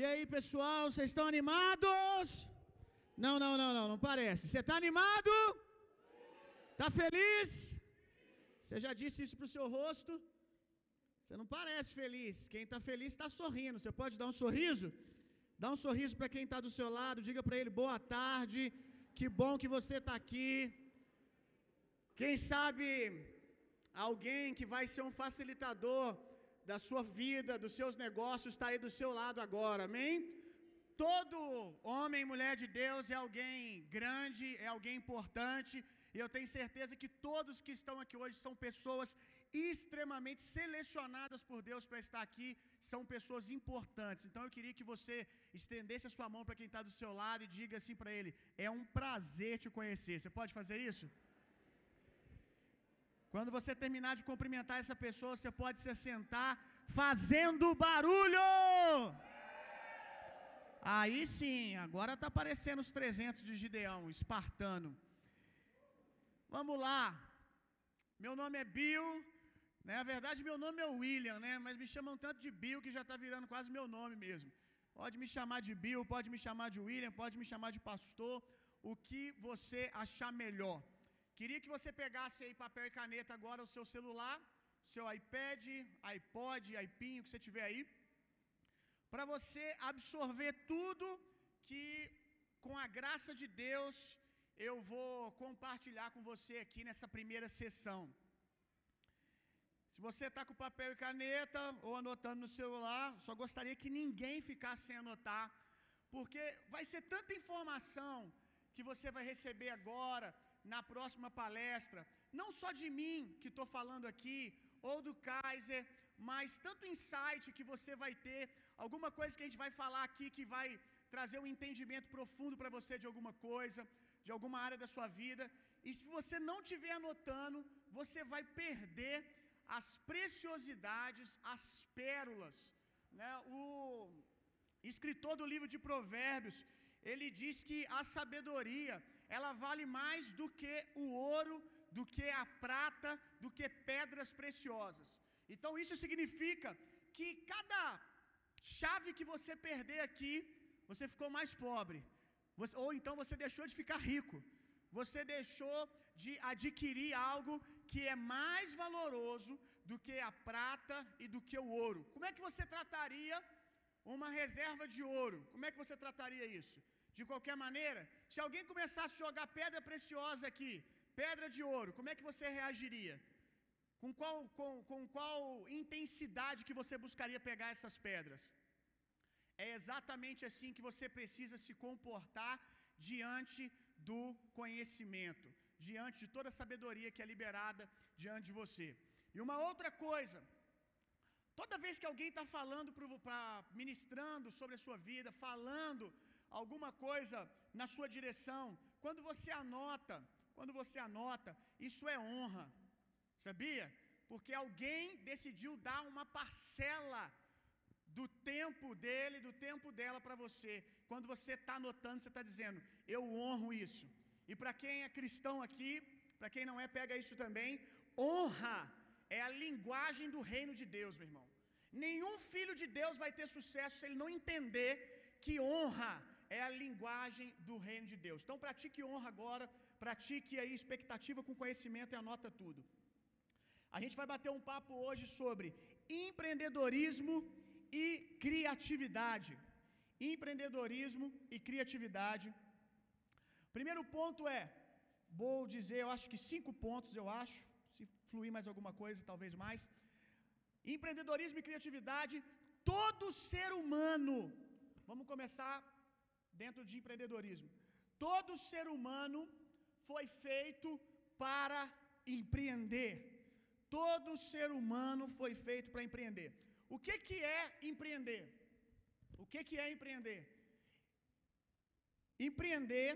E aí, pessoal, vocês estão animados? Não, não, não, não, não parece. Você está animado? Está feliz? Você já disse isso para o seu rosto? Você não parece feliz. Quem está feliz está sorrindo. Você pode dar um sorriso? Dá um sorriso para quem está do seu lado. Diga para ele boa tarde. Que bom que você está aqui. Quem sabe alguém que vai ser um facilitador da sua vida, dos seus negócios, está aí do seu lado agora, amém? Todo homem e mulher de Deus é alguém grande, é alguém importante, e eu tenho certeza que todos que estão aqui hoje são pessoas extremamente selecionadas por Deus para estar aqui, são pessoas importantes. Então eu queria que você estendesse a sua mão para quem está do seu lado e diga assim para ele: é um prazer te conhecer. Você pode fazer isso? Quando você terminar de cumprimentar essa pessoa, você pode se sentar fazendo barulho. Aí sim, agora está aparecendo os 300 de Gideão, espartano. Vamos lá. Meu nome é Bill. Né? Na verdade, meu nome é William, né? mas me chamam tanto de Bill que já está virando quase meu nome mesmo. Pode me chamar de Bill, pode me chamar de William, pode me chamar de pastor, o que você achar melhor. Queria que você pegasse aí papel e caneta agora, o seu celular, seu iPad, iPod, iPinho que você tiver aí, para você absorver tudo que, com a graça de Deus, eu vou compartilhar com você aqui nessa primeira sessão. Se você está com papel e caneta ou anotando no celular, só gostaria que ninguém ficasse sem anotar, porque vai ser tanta informação que você vai receber agora na próxima palestra, não só de mim que estou falando aqui, ou do Kaiser, mas tanto insight que você vai ter, alguma coisa que a gente vai falar aqui que vai trazer um entendimento profundo para você de alguma coisa, de alguma área da sua vida. E se você não estiver anotando, você vai perder as preciosidades, as pérolas. Né? O escritor do livro de Provérbios, ele diz que a sabedoria ela vale mais do que o ouro, do que a prata, do que pedras preciosas. Então isso significa que cada chave que você perder aqui, você ficou mais pobre. Você, ou então você deixou de ficar rico. Você deixou de adquirir algo que é mais valoroso do que a prata e do que o ouro. Como é que você trataria uma reserva de ouro? Como é que você trataria isso? De qualquer maneira, se alguém começasse a jogar pedra preciosa aqui, pedra de ouro, como é que você reagiria? Com qual, com, com qual intensidade que você buscaria pegar essas pedras? É exatamente assim que você precisa se comportar diante do conhecimento, diante de toda a sabedoria que é liberada diante de você. E uma outra coisa, toda vez que alguém está falando, pra, ministrando sobre a sua vida, falando alguma coisa na sua direção, quando você anota, quando você anota, isso é honra, sabia? Porque alguém decidiu dar uma parcela do tempo dele, do tempo dela para você. Quando você está anotando, você está dizendo: Eu honro isso. E para quem é cristão aqui, para quem não é, pega isso também. Honra é a linguagem do reino de Deus, meu irmão. Nenhum filho de Deus vai ter sucesso se ele não entender que honra é a linguagem do reino de Deus. Então pratique honra agora, pratique aí expectativa com conhecimento e anota tudo. A gente vai bater um papo hoje sobre empreendedorismo e criatividade. Empreendedorismo e criatividade. Primeiro ponto é, vou dizer, eu acho que cinco pontos, eu acho, se fluir mais alguma coisa, talvez mais. Empreendedorismo e criatividade, todo ser humano, vamos começar dentro de empreendedorismo. Todo ser humano foi feito para empreender. Todo ser humano foi feito para empreender. O que, que é empreender? O que, que é empreender? Empreender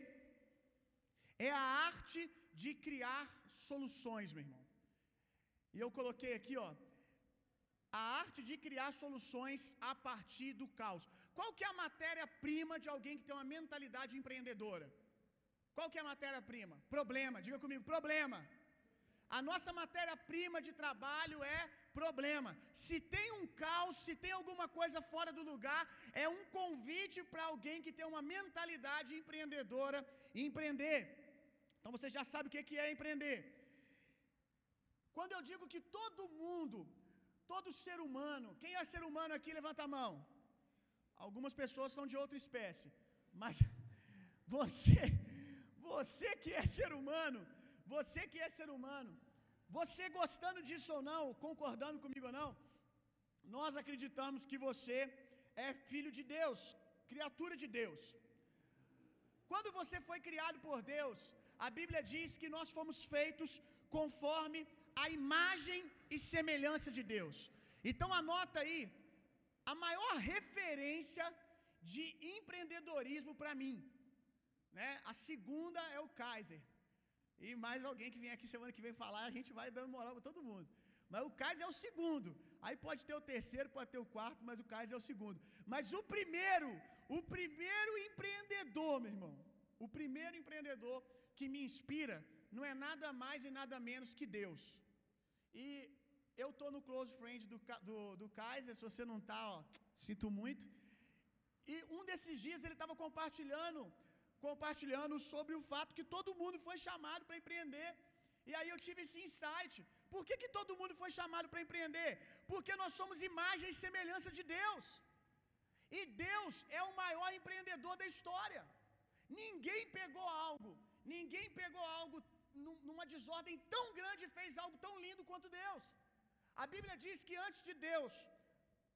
é a arte de criar soluções, meu irmão. E eu coloquei aqui, ó, a arte de criar soluções a partir do caos. Qual que é a matéria-prima de alguém que tem uma mentalidade empreendedora? Qual que é a matéria-prima? Problema. Diga comigo, problema. A nossa matéria-prima de trabalho é problema. Se tem um caos, se tem alguma coisa fora do lugar, é um convite para alguém que tem uma mentalidade empreendedora empreender. Então você já sabe o que é empreender. Quando eu digo que todo mundo, todo ser humano, quem é ser humano aqui, levanta a mão. Algumas pessoas são de outra espécie, mas você, você que é ser humano, você que é ser humano, você gostando disso ou não, concordando comigo ou não, nós acreditamos que você é filho de Deus, criatura de Deus. Quando você foi criado por Deus, a Bíblia diz que nós fomos feitos conforme a imagem e semelhança de Deus. Então anota aí, a maior referência de empreendedorismo para mim, né? A segunda é o Kaiser. E mais alguém que vem aqui semana que vem falar, a gente vai dando moral para todo mundo. Mas o Kaiser é o segundo. Aí pode ter o terceiro, pode ter o quarto, mas o Kaiser é o segundo. Mas o primeiro, o primeiro empreendedor, meu irmão, o primeiro empreendedor que me inspira não é nada mais e nada menos que Deus. E eu tô no close friend do, do, do Kaiser, se você não tá, ó, sinto muito. E um desses dias ele estava compartilhando, compartilhando sobre o fato que todo mundo foi chamado para empreender. E aí eu tive esse insight. Por que, que todo mundo foi chamado para empreender? Porque nós somos imagem e semelhança de Deus. E Deus é o maior empreendedor da história. Ninguém pegou algo, ninguém pegou algo numa desordem tão grande fez algo tão lindo quanto Deus. A Bíblia diz que antes de Deus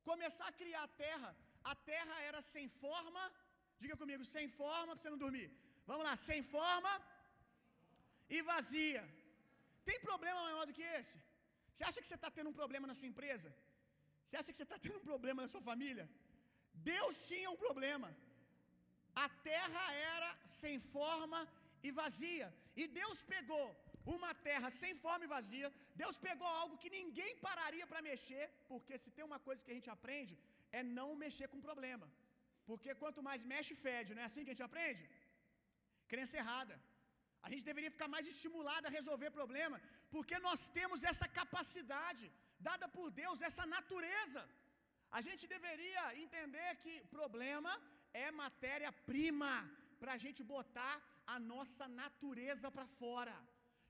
começar a criar a terra, a terra era sem forma, diga comigo, sem forma para você não dormir. Vamos lá, sem forma e vazia. Tem problema maior do que esse? Você acha que você está tendo um problema na sua empresa? Você acha que você está tendo um problema na sua família? Deus tinha um problema. A terra era sem forma e vazia. E Deus pegou uma terra sem forma e vazia. Deus pegou algo que ninguém pararia para mexer, porque se tem uma coisa que a gente aprende é não mexer com problema. Porque quanto mais mexe, fede, não é assim que a gente aprende? Crença errada. A gente deveria ficar mais estimulado a resolver problema, porque nós temos essa capacidade dada por Deus, essa natureza. A gente deveria entender que problema é matéria-prima para a gente botar a nossa natureza para fora.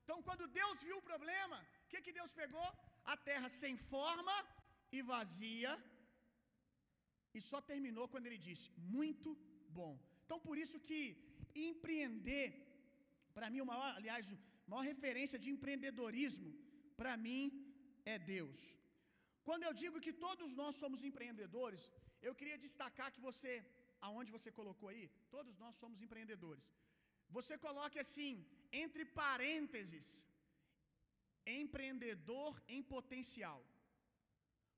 Então, quando Deus viu o problema, o que, que Deus pegou? A terra sem forma e vazia, e só terminou quando ele disse: Muito bom. Então, por isso que empreender, para mim, o maior, aliás, a maior referência de empreendedorismo, para mim, é Deus. Quando eu digo que todos nós somos empreendedores, eu queria destacar que você, aonde você colocou aí, todos nós somos empreendedores. Você coloque assim, entre parênteses, empreendedor em potencial.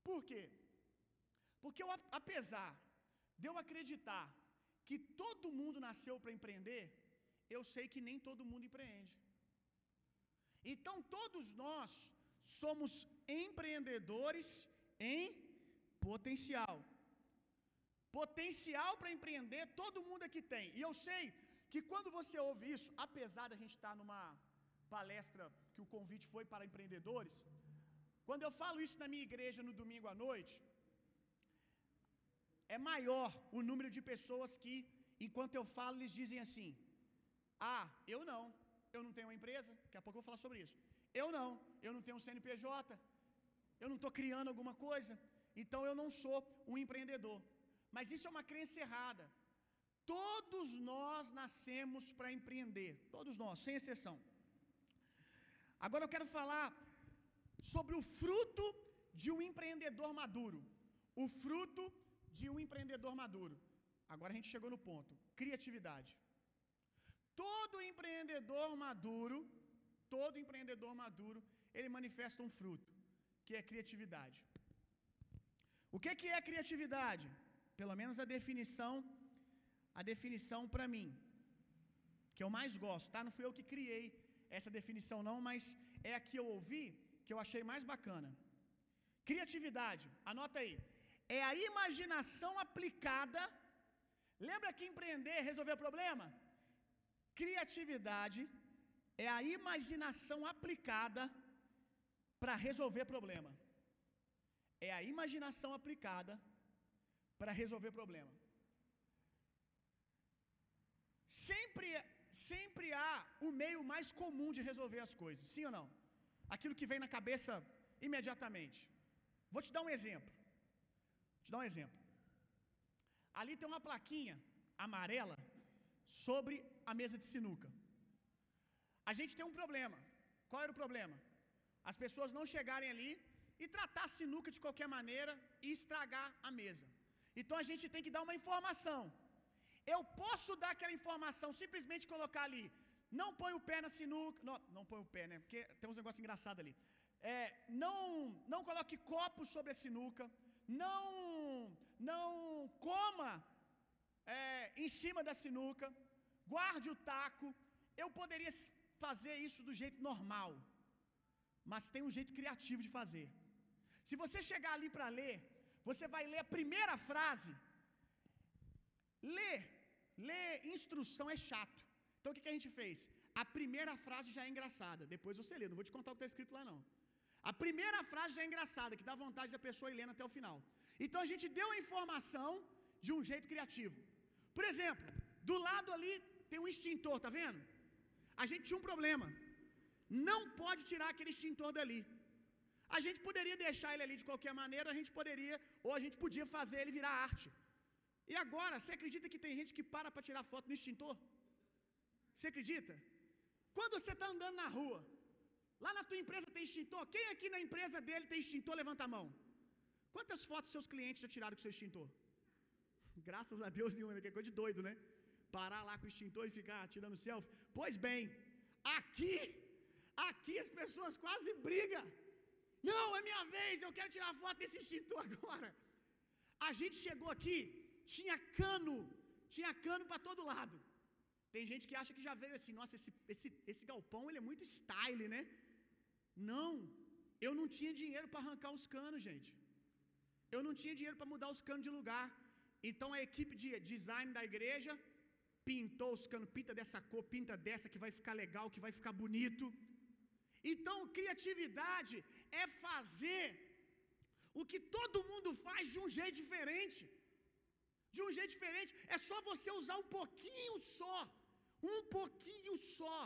Por quê? Porque eu, apesar de eu acreditar que todo mundo nasceu para empreender, eu sei que nem todo mundo empreende. Então todos nós somos empreendedores em potencial. Potencial para empreender todo mundo aqui tem. E eu sei que quando você ouve isso, apesar da gente estar numa palestra que o convite foi para empreendedores, quando eu falo isso na minha igreja no domingo à noite, é maior o número de pessoas que, enquanto eu falo, eles dizem assim: Ah, eu não, eu não tenho uma empresa, daqui a pouco eu vou falar sobre isso. Eu não, eu não tenho um CNPJ, eu não estou criando alguma coisa, então eu não sou um empreendedor. Mas isso é uma crença errada. Todos nós nascemos para empreender, todos nós, sem exceção. Agora eu quero falar sobre o fruto de um empreendedor maduro. O fruto de um empreendedor maduro. Agora a gente chegou no ponto: criatividade. Todo empreendedor maduro, todo empreendedor maduro, ele manifesta um fruto, que é criatividade. O que, é criatividade? Pelo menos a definição, a definição para mim, que eu mais gosto, tá? Não fui eu que criei essa definição não, mas é a que eu ouvi, que eu achei mais bacana. Criatividade, anota aí. É a imaginação aplicada. Lembra que empreender é resolver problema? Criatividade é a imaginação aplicada para resolver problema. É a imaginação aplicada para resolver problema. Sempre, sempre há o meio mais comum de resolver as coisas, sim ou não? Aquilo que vem na cabeça imediatamente. Vou te dar um exemplo. Vou te dar um exemplo. Ali tem uma plaquinha amarela sobre a mesa de sinuca. A gente tem um problema. Qual era o problema? As pessoas não chegarem ali e tratar a sinuca de qualquer maneira e estragar a mesa. Então a gente tem que dar uma informação. Eu posso dar aquela informação, simplesmente colocar ali. Não põe o pé na sinuca. Não, não põe o pé, né? Porque tem uns negócios engraçados ali. É, não, não coloque copos sobre a sinuca. Não, não coma é, em cima da sinuca. Guarde o taco. Eu poderia fazer isso do jeito normal, mas tem um jeito criativo de fazer. Se você chegar ali para ler, você vai ler a primeira frase. Ler, ler instrução é chato. Então o que, que a gente fez? A primeira frase já é engraçada. Depois você lê, não vou te contar o que está escrito lá não. A primeira frase já é engraçada, que dá vontade da pessoa ir lendo até o final. Então a gente deu a informação de um jeito criativo. Por exemplo, do lado ali tem um extintor, tá vendo? A gente tinha um problema. Não pode tirar aquele extintor dali. A gente poderia deixar ele ali de qualquer maneira, a gente poderia, ou a gente podia fazer ele virar arte. E agora, você acredita que tem gente que para para tirar foto no extintor? Você acredita? Quando você está andando na rua, lá na tua empresa tem extintor, quem aqui na empresa dele tem extintor, levanta a mão. Quantas fotos seus clientes já tiraram com seu extintor? Graças a Deus nenhuma, que é coisa de doido, né? Parar lá com o extintor e ficar tirando selfie. Pois bem, aqui, aqui as pessoas quase brigam. Não, é minha vez, eu quero tirar foto desse extintor agora. A gente chegou aqui, tinha cano, tinha cano para todo lado. Tem gente que acha que já veio assim, nossa, esse, esse, esse galpão ele é muito style, né? Não, eu não tinha dinheiro para arrancar os canos, gente. Eu não tinha dinheiro para mudar os canos de lugar. Então a equipe de design da igreja pintou os canos, pinta dessa cor, pinta dessa que vai ficar legal, que vai ficar bonito. Então, criatividade é fazer o que todo mundo faz de um jeito diferente. De um jeito diferente, é só você usar um pouquinho só, um pouquinho só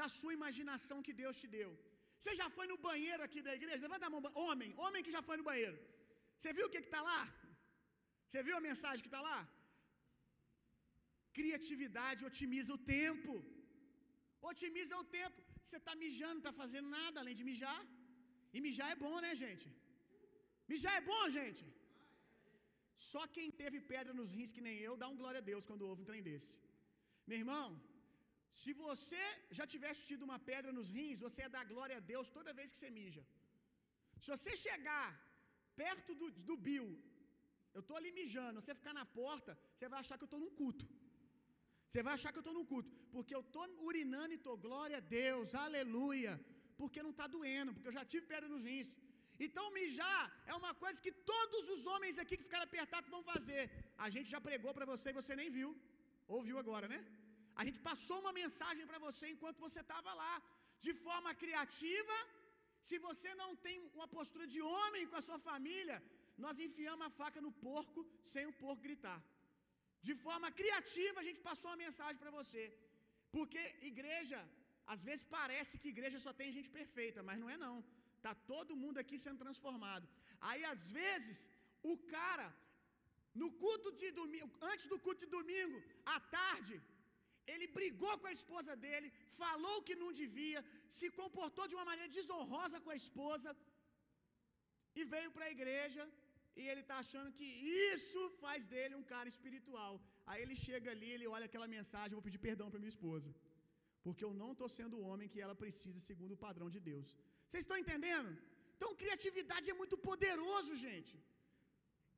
da sua imaginação que Deus te deu. Você já foi no banheiro aqui da igreja? Levanta a mão, homem, homem que já foi no banheiro. Você viu o que está lá? Você viu a mensagem que está lá? Criatividade otimiza o tempo. Otimiza o tempo. Você está mijando, não está fazendo nada além de mijar. E mijar é bom, né, gente? Mijar é bom, gente. Só quem teve pedra nos rins que nem eu, dá um glória a Deus quando ouve um trem desse. Meu irmão, se você já tivesse tido uma pedra nos rins, você é dar glória a Deus toda vez que você mija. Se você chegar perto do, do Bill, eu estou ali mijando, você ficar na porta, você vai achar que eu estou num culto. Você vai achar que eu estou no culto, porque eu estou urinando e estou, glória a Deus, aleluia, porque não está doendo, porque eu já tive pedra nos rins. Então, mijar é uma coisa que todos os homens aqui que ficaram apertados vão fazer. A gente já pregou para você e você nem viu, ouviu agora, né? A gente passou uma mensagem para você enquanto você estava lá, de forma criativa. Se você não tem uma postura de homem com a sua família, nós enfiamos a faca no porco sem o porco gritar. De forma criativa, a gente passou uma mensagem para você. Porque igreja, às vezes parece que igreja só tem gente perfeita, mas não é não. Tá todo mundo aqui sendo transformado. Aí às vezes, o cara no culto de domingo, antes do culto de domingo, à tarde, ele brigou com a esposa dele, falou que não devia, se comportou de uma maneira desonrosa com a esposa e veio para a igreja e ele está achando que isso faz dele um cara espiritual. Aí ele chega ali, ele olha aquela mensagem: vou pedir perdão para minha esposa, porque eu não estou sendo o homem que ela precisa segundo o padrão de Deus. Vocês estão entendendo? Então, criatividade é muito poderoso, gente.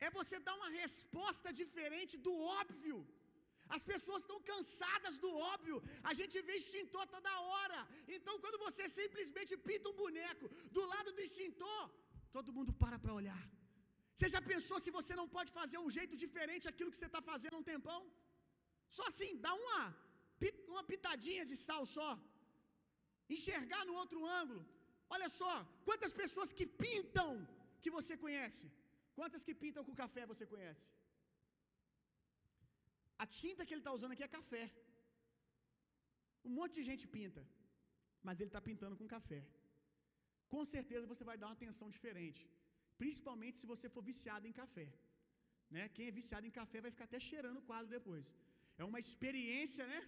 É você dar uma resposta diferente do óbvio. As pessoas estão cansadas do óbvio. A gente vê extintor toda hora. Então, quando você simplesmente pinta um boneco do lado do extintor, todo mundo para para olhar. Você já pensou se você não pode fazer um jeito diferente aquilo que você está fazendo há um tempão? Só assim, dá uma, uma pitadinha de sal só. Enxergar no outro ângulo. Olha só, quantas pessoas que pintam que você conhece? Quantas que pintam com café você conhece? A tinta que ele está usando aqui é café. Um monte de gente pinta, mas ele está pintando com café. Com certeza você vai dar uma atenção diferente, principalmente se você for viciado em café. Né? Quem é viciado em café vai ficar até cheirando o quadro depois. É uma experiência, né?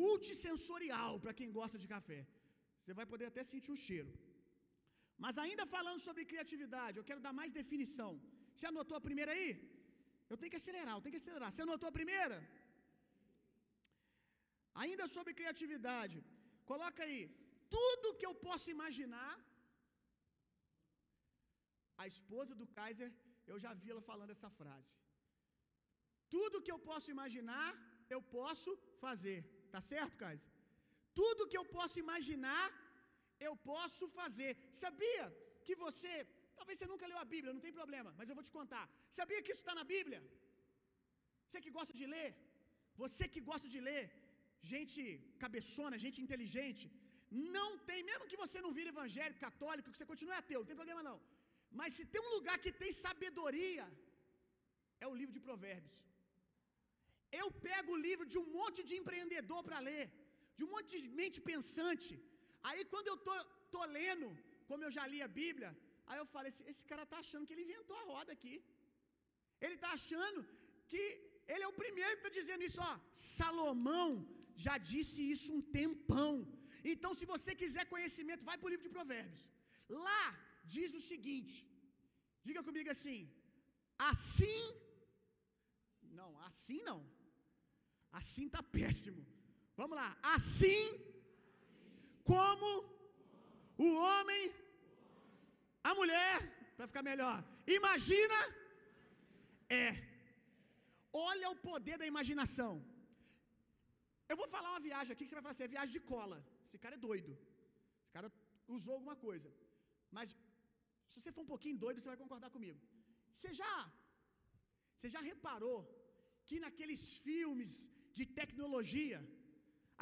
Multissensorial para quem gosta de café. Você vai poder até sentir o cheiro. Mas ainda falando sobre criatividade, eu quero dar mais definição. Você anotou a primeira aí? Eu tenho que acelerar, eu tenho que acelerar. Você anotou a primeira? Ainda sobre criatividade, coloca aí. Tudo que eu posso imaginar. A esposa do Kaiser, eu já vi ela falando essa frase. Tudo que eu posso imaginar, eu posso fazer. Tá certo, Kaiser? Tudo que eu posso imaginar, eu posso fazer. Sabia que você, talvez você nunca leu a Bíblia, não tem problema, mas eu vou te contar. Sabia que isso está na Bíblia? Você que gosta de ler, você que gosta de ler, gente cabeçona, gente inteligente, não tem, mesmo que você não vire evangélico, católico, que você continue ateu, não tem problema não. Mas se tem um lugar que tem sabedoria, é o livro de Provérbios. Eu pego o livro de um monte de empreendedor para ler, de um monte de mente pensante. Aí quando eu tô, tô lendo, como eu já li a Bíblia, aí eu falo, esse, esse cara tá achando que ele inventou a roda aqui. Ele tá achando que ele é o primeiro que está dizendo isso, ó. Salomão já disse isso um tempão. Então, se você quiser conhecimento, vai para o livro de Provérbios. Lá diz o seguinte: diga comigo assim, assim. Não, assim não. Assim está péssimo. Vamos lá. Assim como o homem, a mulher, para ficar melhor, imagina, é. Olha o poder da imaginação. Eu vou falar uma viagem aqui que você vai falar assim: é viagem de cola. Esse cara é doido. Esse cara usou alguma coisa. Mas se você for um pouquinho doido, você vai concordar comigo. Você já, você já reparou que naqueles filmes de tecnologia,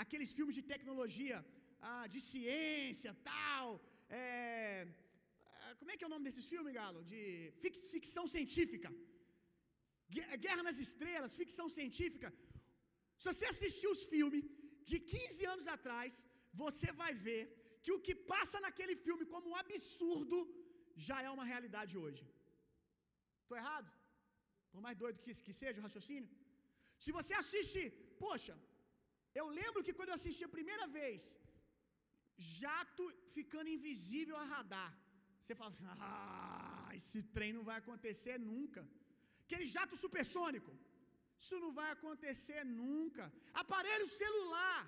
aqueles filmes de tecnologia, ah, de ciência, tal, é, como é que é o nome desses filmes, Galo? De ficção científica. Guerra nas Estrelas, ficção científica. Se você assistir os filmes de 15 anos atrás, você vai ver que o que passa naquele filme como um absurdo já é uma realidade hoje. Estou errado? Por mais doido que, que seja o raciocínio. Se você assiste, poxa, eu lembro que quando eu assisti a primeira vez, jato ficando invisível a radar. Você fala, ah, esse trem não vai acontecer nunca. Aquele jato supersônico. Isso não vai acontecer nunca. Aparelho celular,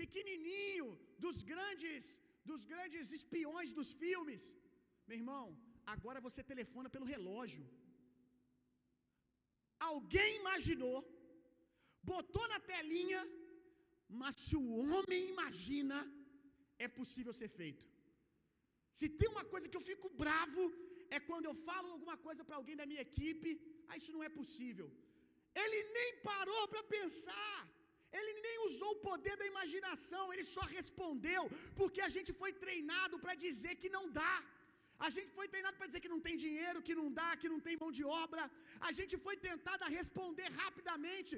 pequenininho, dos grandes, dos grandes espiões dos filmes. Meu irmão, agora você telefona pelo relógio. Alguém imaginou, botou na telinha, mas se o homem imagina, é possível ser feito. Se tem uma coisa que eu fico bravo, é quando eu falo alguma coisa para alguém da minha equipe, ah, isso não é possível. Ele nem parou para pensar. Ele nem usou o poder da imaginação, ele só respondeu, porque a gente foi treinado para dizer que não dá. A gente foi treinado para dizer que não tem dinheiro, que não dá, que não tem mão de obra. A gente foi tentado a responder rapidamente,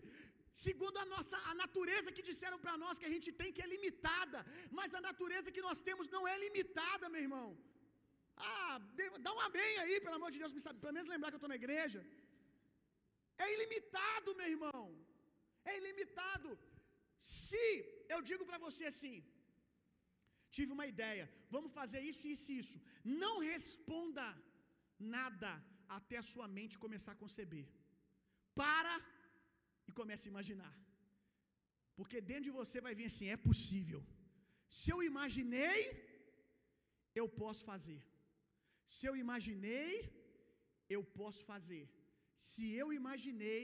segundo a nossa a natureza que disseram para nós que a gente tem que é limitada, mas a natureza que nós temos não é limitada, meu irmão. Ah, dá um amém aí, pelo amor de Deus, pelo menos lembrar que eu estou na igreja. É ilimitado, meu irmão. É ilimitado. Se eu digo para você assim, tive uma ideia, vamos fazer isso, isso e isso. Não responda nada até a sua mente começar a conceber. Para e comece a imaginar. Porque dentro de você vai vir assim: é possível. Se eu imaginei, eu posso fazer. Se eu imaginei, eu posso fazer. Se eu imaginei,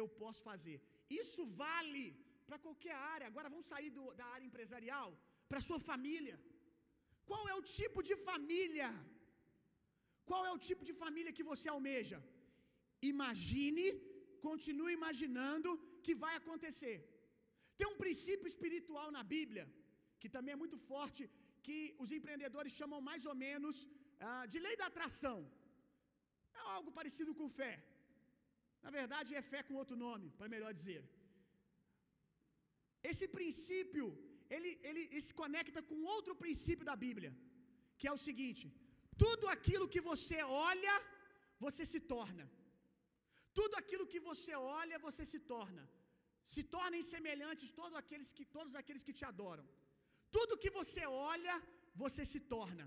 eu posso fazer. Isso vale para qualquer área. Agora vamos sair do, da área empresarial para sua família. Qual é o tipo de família? Qual é o tipo de família que você almeja? Imagine, continue imaginando que vai acontecer. Tem um princípio espiritual na Bíblia que também é muito forte, que os empreendedores chamam mais ou menos ah, de lei da atração. É algo parecido com fé. Na verdade, é fé com outro nome, para melhor dizer. Esse princípio, ele, ele, ele se conecta com outro princípio da Bíblia, que é o seguinte: tudo aquilo que você olha, você se torna. Tudo aquilo que você olha, você se torna. Se tornem semelhantes todos aqueles que todos aqueles que te adoram. Tudo que você olha, você se torna.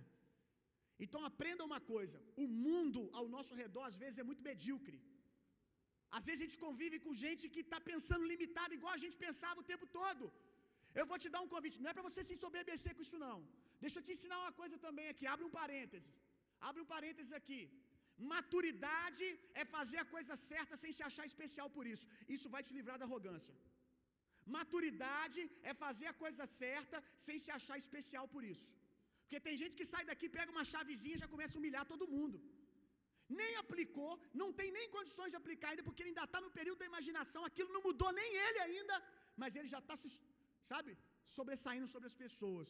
Então aprenda uma coisa: o mundo ao nosso redor às vezes é muito medíocre. Às vezes a gente convive com gente que está pensando limitado, igual a gente pensava o tempo todo. Eu vou te dar um convite, não é para você se ensoberbecer com isso, não. Deixa eu te ensinar uma coisa também aqui. Abre um parênteses. Abre um parênteses aqui. Maturidade é fazer a coisa certa sem se achar especial por isso. Isso vai te livrar da arrogância. Maturidade é fazer a coisa certa sem se achar especial por isso. Porque tem gente que sai daqui, pega uma chavezinha e já começa a humilhar todo mundo. Nem aplicou, não tem nem condições de aplicar ainda, porque ele ainda está no período da imaginação, aquilo não mudou nem ele ainda, mas ele já está se, sabe, sobressaindo sobre as pessoas.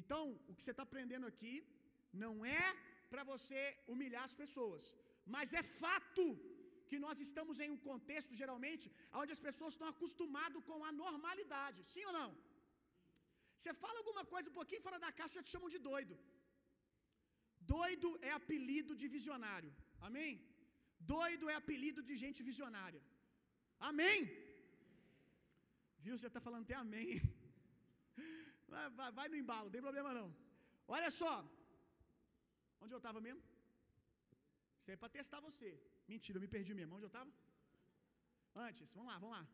Então, o que você está aprendendo aqui não é para você humilhar as pessoas, mas é fato que nós estamos em um contexto, geralmente, onde as pessoas estão acostumadas com a normalidade. Sim ou não? Você fala alguma coisa um pouquinho fora da caixa, já te chamam de doido. Doido é apelido de visionário. Amém? Doido é apelido de gente visionária. Amém? Viu? Você está falando até amém. Vai, vai, vai, no embalo, não tem problema não. Olha só. Onde eu estava mesmo? Isso é para testar você. Mentira, eu me perdi mesmo. Onde eu estava? Antes, vamos lá, vamos lá.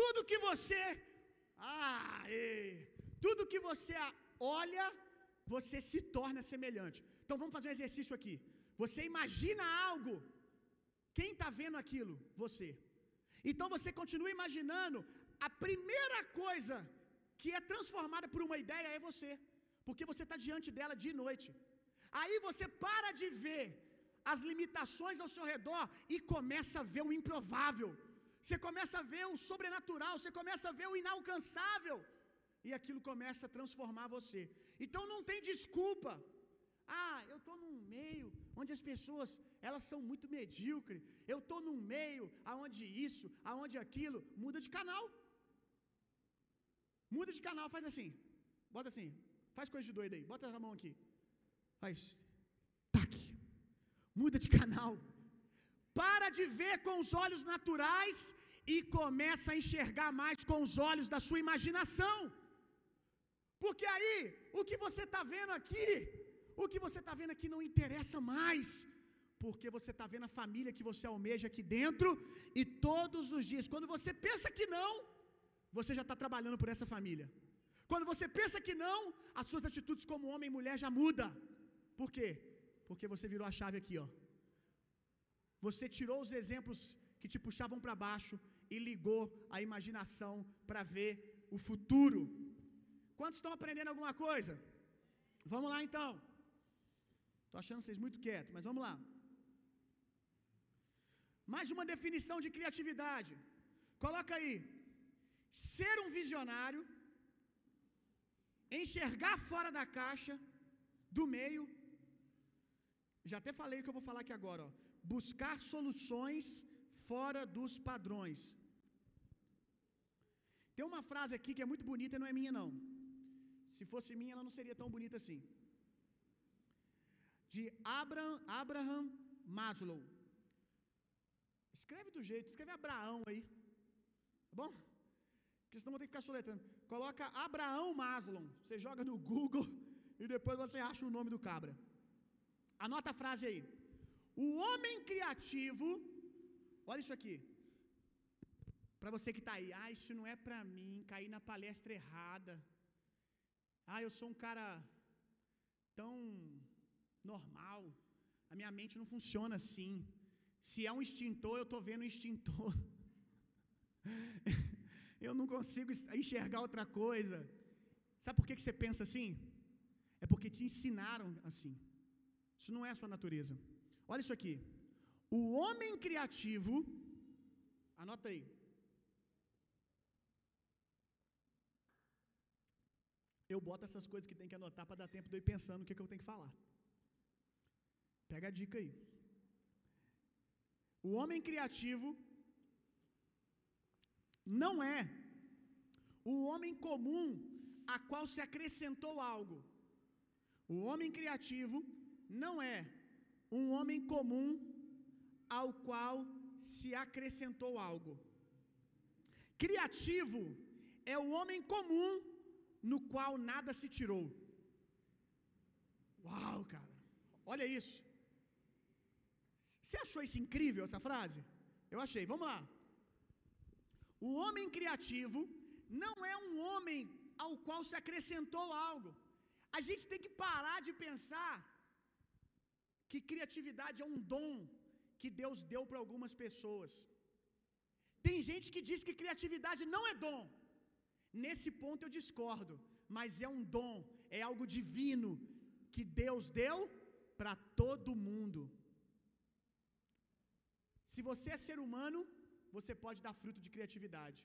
Tudo que você. Ah, ei, tudo que você olha, você se torna semelhante. Então vamos fazer um exercício aqui. Você imagina algo. Quem está vendo aquilo? Você. Então você continua imaginando. A primeira coisa que é transformada por uma ideia é você. Porque você está diante dela de noite. Aí você para de ver as limitações ao seu redor e começa a ver o improvável. Você começa a ver o sobrenatural, você começa a ver o inalcançável. E aquilo começa a transformar você. Então não tem desculpa. Ah, eu estou num meio onde as pessoas elas são muito medíocres. Eu estou num meio aonde isso, aonde aquilo. Muda de canal. Muda de canal, faz assim. Bota assim. Faz coisa de doido aí. Bota a mão aqui. Faz. Tac. Muda de canal. Para de ver com os olhos naturais e começa a enxergar mais com os olhos da sua imaginação. Porque aí, o que você está vendo aqui, o que você está vendo aqui não interessa mais. Porque você está vendo a família que você almeja aqui dentro, e todos os dias, quando você pensa que não, você já está trabalhando por essa família. Quando você pensa que não, as suas atitudes como homem e mulher já mudam. Por quê? Porque você virou a chave aqui, ó. Você tirou os exemplos que te puxavam para baixo e ligou a imaginação para ver o futuro. Quantos estão aprendendo alguma coisa? Vamos lá então. Estou achando vocês muito quietos, mas vamos lá. Mais uma definição de criatividade. Coloca aí. Ser um visionário, enxergar fora da caixa, do meio. Já até falei o que eu vou falar aqui agora. Ó. Buscar soluções fora dos padrões. Tem uma frase aqui que é muito bonita e não é minha, não. Se fosse minha, ela não seria tão bonita assim. De Abraham, Abraham Maslow. Escreve do jeito, escreve Abraão aí. Tá bom? Porque senão vou ter que ficar soletrando. Coloca Abraão Maslow. Você joga no Google e depois você acha o nome do cabra. Anota a frase aí. O homem criativo, olha isso aqui. Para você que está aí, ah, isso não é para mim, cair na palestra errada. Ah, eu sou um cara tão normal. A minha mente não funciona assim. Se é um extintor, eu estou vendo um extintor. eu não consigo enxergar outra coisa. Sabe por que você pensa assim? É porque te ensinaram assim. Isso não é a sua natureza. Olha isso aqui. O homem criativo, anota aí. eu boto essas coisas que tem que anotar para dar tempo de eu ir pensando o que, que eu tenho que falar. Pega a dica aí. O homem criativo não é o homem comum a qual se acrescentou algo. O homem criativo não é um homem comum ao qual se acrescentou algo. Criativo é o homem comum no qual nada se tirou. Uau, cara. Olha isso. Você achou isso incrível essa frase? Eu achei. Vamos lá. O homem criativo não é um homem ao qual se acrescentou algo. A gente tem que parar de pensar que criatividade é um dom que Deus deu para algumas pessoas. Tem gente que diz que criatividade não é dom. Nesse ponto eu discordo, mas é um dom, é algo divino que Deus deu para todo mundo. Se você é ser humano, você pode dar fruto de criatividade.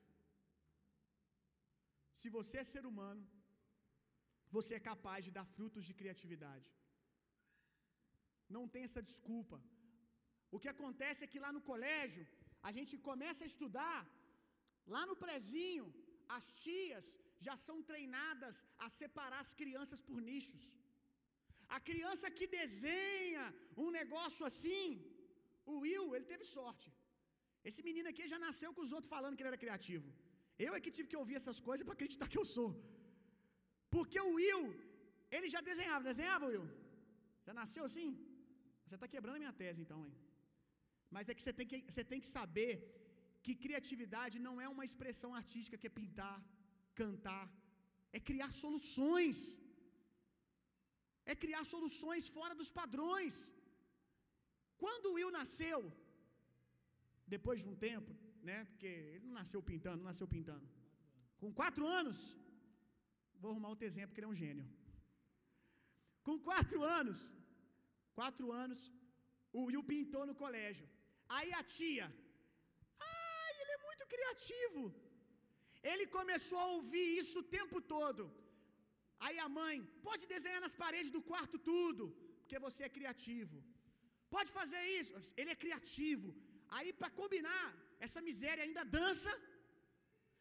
Se você é ser humano, você é capaz de dar frutos de criatividade. Não tem essa desculpa. O que acontece é que lá no colégio, a gente começa a estudar, lá no prezinho, as tias já são treinadas a separar as crianças por nichos. A criança que desenha um negócio assim, o Will, ele teve sorte. Esse menino aqui já nasceu com os outros falando que ele era criativo. Eu é que tive que ouvir essas coisas para acreditar que eu sou. Porque o Will, ele já desenhava, desenhava, Will? Já nasceu assim? Você está quebrando a minha tese, então, hein? Mas é que você tem que, você tem que saber que criatividade não é uma expressão artística que é pintar, cantar, é criar soluções. É criar soluções fora dos padrões. Quando o Will nasceu, depois de um tempo, né? Porque ele não nasceu pintando, não nasceu pintando. Com quatro anos, vou arrumar outro exemplo, que ele é um gênio. Com quatro anos, quatro anos, o Will pintou no colégio. Aí a tia, ai, ele é muito criativo. Ele começou a ouvir isso o tempo todo. Aí a mãe, pode desenhar nas paredes do quarto tudo, porque você é criativo. Pode fazer isso, ele é criativo. Aí para combinar, essa miséria ainda dança.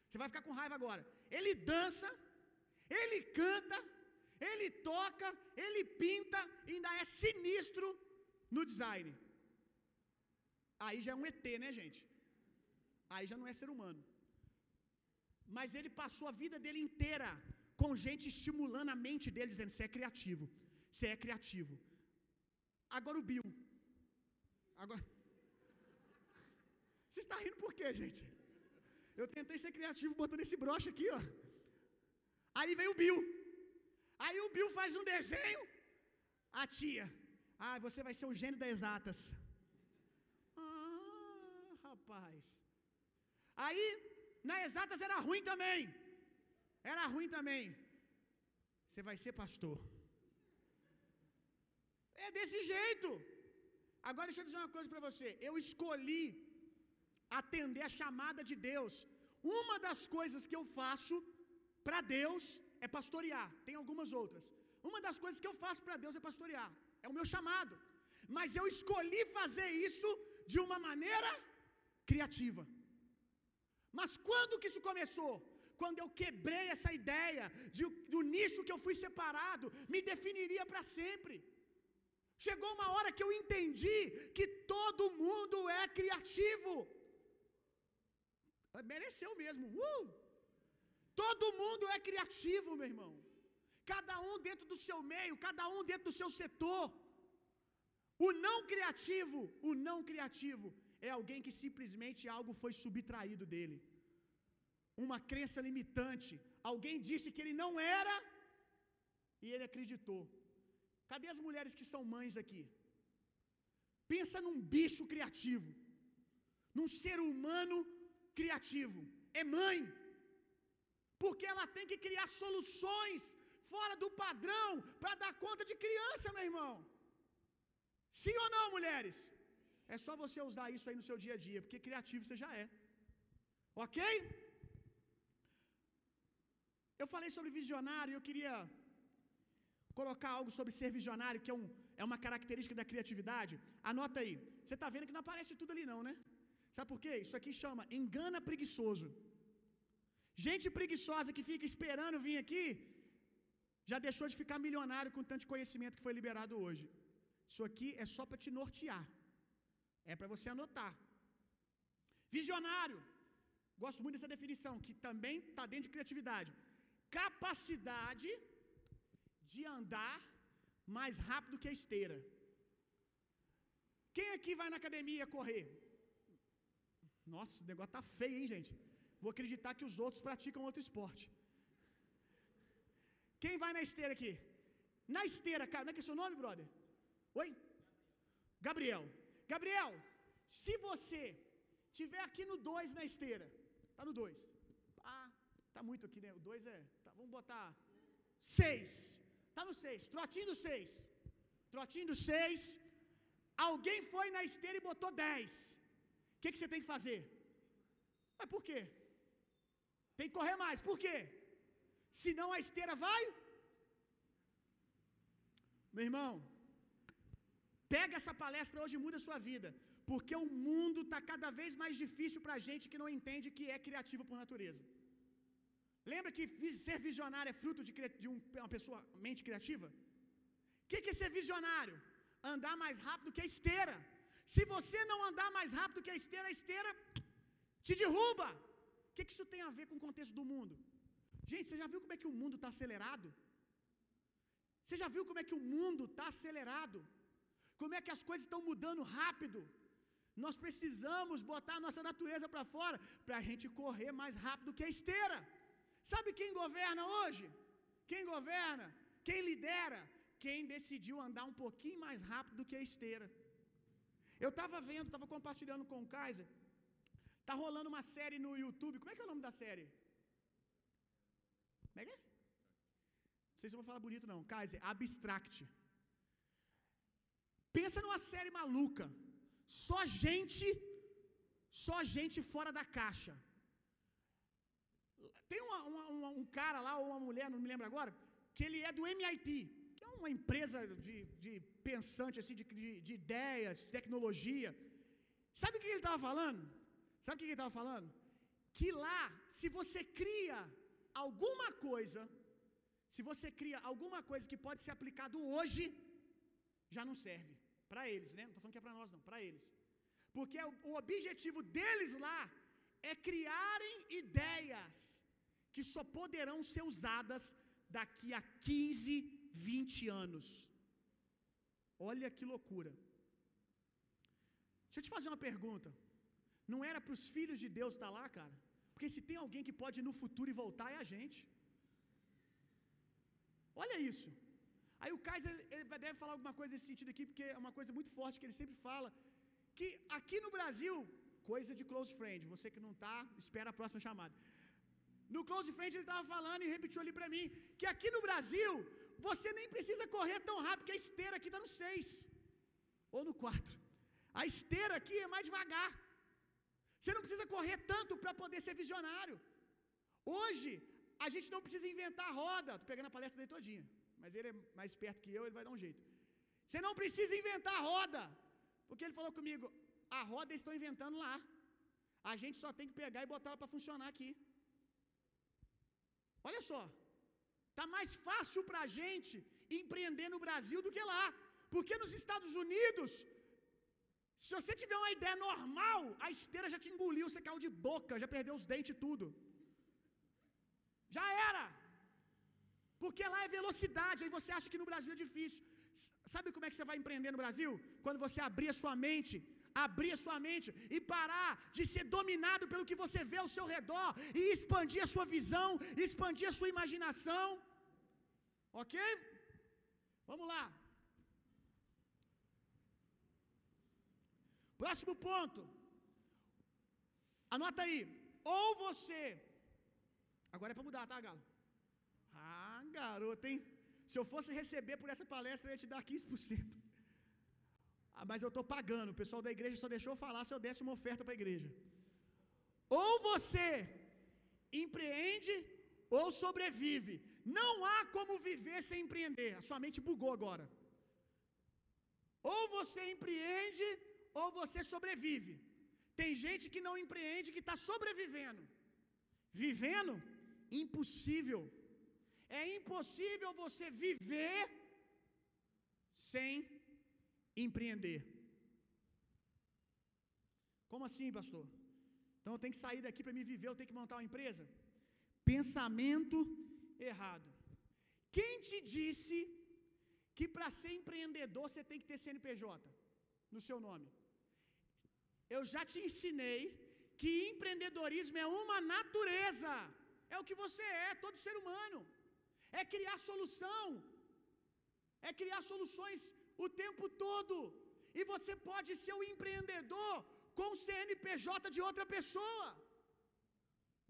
Você vai ficar com raiva agora. Ele dança, ele canta, ele toca, ele pinta, ainda é sinistro no design. Aí já é um ET, né, gente? Aí já não é ser humano. Mas ele passou a vida dele inteira com gente estimulando a mente dele, dizendo: Você é criativo, você é criativo. Agora o Bill. Agora. Você está rindo por quê, gente? Eu tentei ser criativo botando esse broche aqui, ó. Aí veio o Bill. Aí o Bill faz um desenho. A tia. Ah, você vai ser o gênio das exatas. Ah, rapaz. Aí, na exatas era ruim também. Era ruim também. Você vai ser pastor. É desse jeito. Agora deixa eu dizer uma coisa para você. Eu escolhi atender a chamada de Deus. Uma das coisas que eu faço para Deus é pastorear. Tem algumas outras. Uma das coisas que eu faço para Deus é pastorear. É o meu chamado. Mas eu escolhi fazer isso de uma maneira criativa. Mas quando que isso começou? Quando eu quebrei essa ideia de, do nicho que eu fui separado, me definiria para sempre. Chegou uma hora que eu entendi que todo mundo é criativo. Mereceu mesmo. Uh! Todo mundo é criativo, meu irmão. Cada um dentro do seu meio, cada um dentro do seu setor. O não criativo, o não criativo é alguém que simplesmente algo foi subtraído dele. Uma crença limitante. Alguém disse que ele não era e ele acreditou. Cadê as mulheres que são mães aqui? Pensa num bicho criativo, num ser humano criativo. É mãe. Porque ela tem que criar soluções fora do padrão para dar conta de criança, meu irmão. Sim ou não, mulheres? É só você usar isso aí no seu dia a dia, porque criativo você já é. Ok? Eu falei sobre visionário, eu queria colocar algo sobre ser visionário, que é, um, é uma característica da criatividade. Anota aí. Você está vendo que não aparece tudo ali, não, né? Sabe por quê? Isso aqui chama engana preguiçoso. Gente preguiçosa que fica esperando vir aqui, já deixou de ficar milionário com tanto conhecimento que foi liberado hoje. Isso aqui é só para te nortear. É para você anotar. Visionário. Gosto muito dessa definição, que também está dentro de criatividade. Capacidade de andar mais rápido que a esteira. Quem aqui vai na academia correr? Nossa, o negócio tá feio, hein, gente? Vou acreditar que os outros praticam outro esporte. Quem vai na esteira aqui? Na esteira, cara, como é que é seu nome, brother? Oi? Gabriel. Gabriel, se você tiver aqui no 2 na esteira, tá no 2. Ah, tá muito aqui, né? O 2 é. Tá, vamos botar 6. Tá no 6. Trotinho do 6. Trotinho do 6. Alguém foi na esteira e botou 10. O que, que você tem que fazer? Mas por quê? Tem que correr mais. Por quê? Senão a esteira vai. Meu irmão, pega essa palestra hoje e muda a sua vida. Porque o mundo está cada vez mais difícil para a gente que não entende que é criativo por natureza. Lembra que ser visionário é fruto de, de uma pessoa mente criativa? O que, que é ser visionário? Andar mais rápido que a esteira. Se você não andar mais rápido que a esteira, a esteira te derruba. O que, isso tem a ver com o contexto do mundo? Gente, você já viu como é que o mundo está acelerado? Você já viu como é que o mundo está acelerado? Como é que as coisas estão mudando rápido? Nós precisamos botar a nossa natureza para fora para a gente correr mais rápido que a esteira. Sabe quem governa hoje? Quem governa? Quem lidera? Quem decidiu andar um pouquinho mais rápido que a esteira. Eu estava vendo, estava compartilhando com o Kaiser. Tá rolando uma série no YouTube. Como é que é o nome da série? Como é que é? Não sei se eu vou falar bonito não. Kaiser, Abstract. Pensa numa série maluca. Só gente, só gente fora da caixa. Tem uma, uma, um cara lá, ou uma mulher, não me lembro agora, que ele é do MIT, uma empresa de, de pensante, assim, de, de, de ideias, de tecnologia. Sabe o que ele estava falando? Sabe o que ele estava falando? Que lá, se você cria alguma coisa, se você cria alguma coisa que pode ser aplicado hoje, já não serve. Para eles, né? Não estou falando que é para nós, não, para eles. Porque o, o objetivo deles lá é criarem ideias que só poderão ser usadas daqui a 15, 20 anos. Olha que loucura. Deixa eu te fazer uma pergunta. Não era para os filhos de Deus estar lá, cara? Porque se tem alguém que pode ir no futuro e voltar, é a gente. Olha isso. Aí o Kaiser ele deve falar alguma coisa nesse sentido aqui, porque é uma coisa muito forte que ele sempre fala. Que aqui no Brasil, coisa de close friend, você que não está, espera a próxima chamada. No close friend ele estava falando e repetiu ali para mim que aqui no Brasil você nem precisa correr tão rápido que a esteira aqui está no 6 ou no 4. A esteira aqui é mais devagar. Você não precisa correr tanto para poder ser visionário. Hoje, a gente não precisa inventar a roda. Estou pegando a palestra dele todinha, mas ele é mais esperto que eu, ele vai dar um jeito. Você não precisa inventar a roda, porque ele falou comigo: a roda eles estão inventando lá. A gente só tem que pegar e botar ela para funcionar aqui. Olha só, tá mais fácil para a gente empreender no Brasil do que lá, porque nos Estados Unidos se você tiver uma ideia normal, a esteira já te engoliu, você caiu de boca, já perdeu os dentes e tudo. Já era. Porque lá é velocidade, aí você acha que no Brasil é difícil. Sabe como é que você vai empreender no Brasil? Quando você abrir a sua mente, abrir a sua mente e parar de ser dominado pelo que você vê ao seu redor e expandir a sua visão, expandir a sua imaginação. OK? Vamos lá. Próximo ponto. Anota aí. Ou você. Agora é para mudar, tá, Galo? Ah, garoto, hein? Se eu fosse receber por essa palestra, eu ia te dar 15%. Ah, mas eu estou pagando. O pessoal da igreja só deixou eu falar se eu desse uma oferta para a igreja. Ou você empreende, ou sobrevive. Não há como viver sem empreender. A sua mente bugou agora. Ou você empreende, ou você sobrevive. Tem gente que não empreende, que está sobrevivendo. Vivendo? Impossível. É impossível você viver sem empreender. Como assim, pastor? Então eu tenho que sair daqui para me viver, eu tenho que montar uma empresa? Pensamento errado. Quem te disse que para ser empreendedor você tem que ter CNPJ no seu nome? Eu já te ensinei que empreendedorismo é uma natureza. É o que você é, todo ser humano. É criar solução. É criar soluções o tempo todo. E você pode ser um empreendedor com o CNPJ de outra pessoa,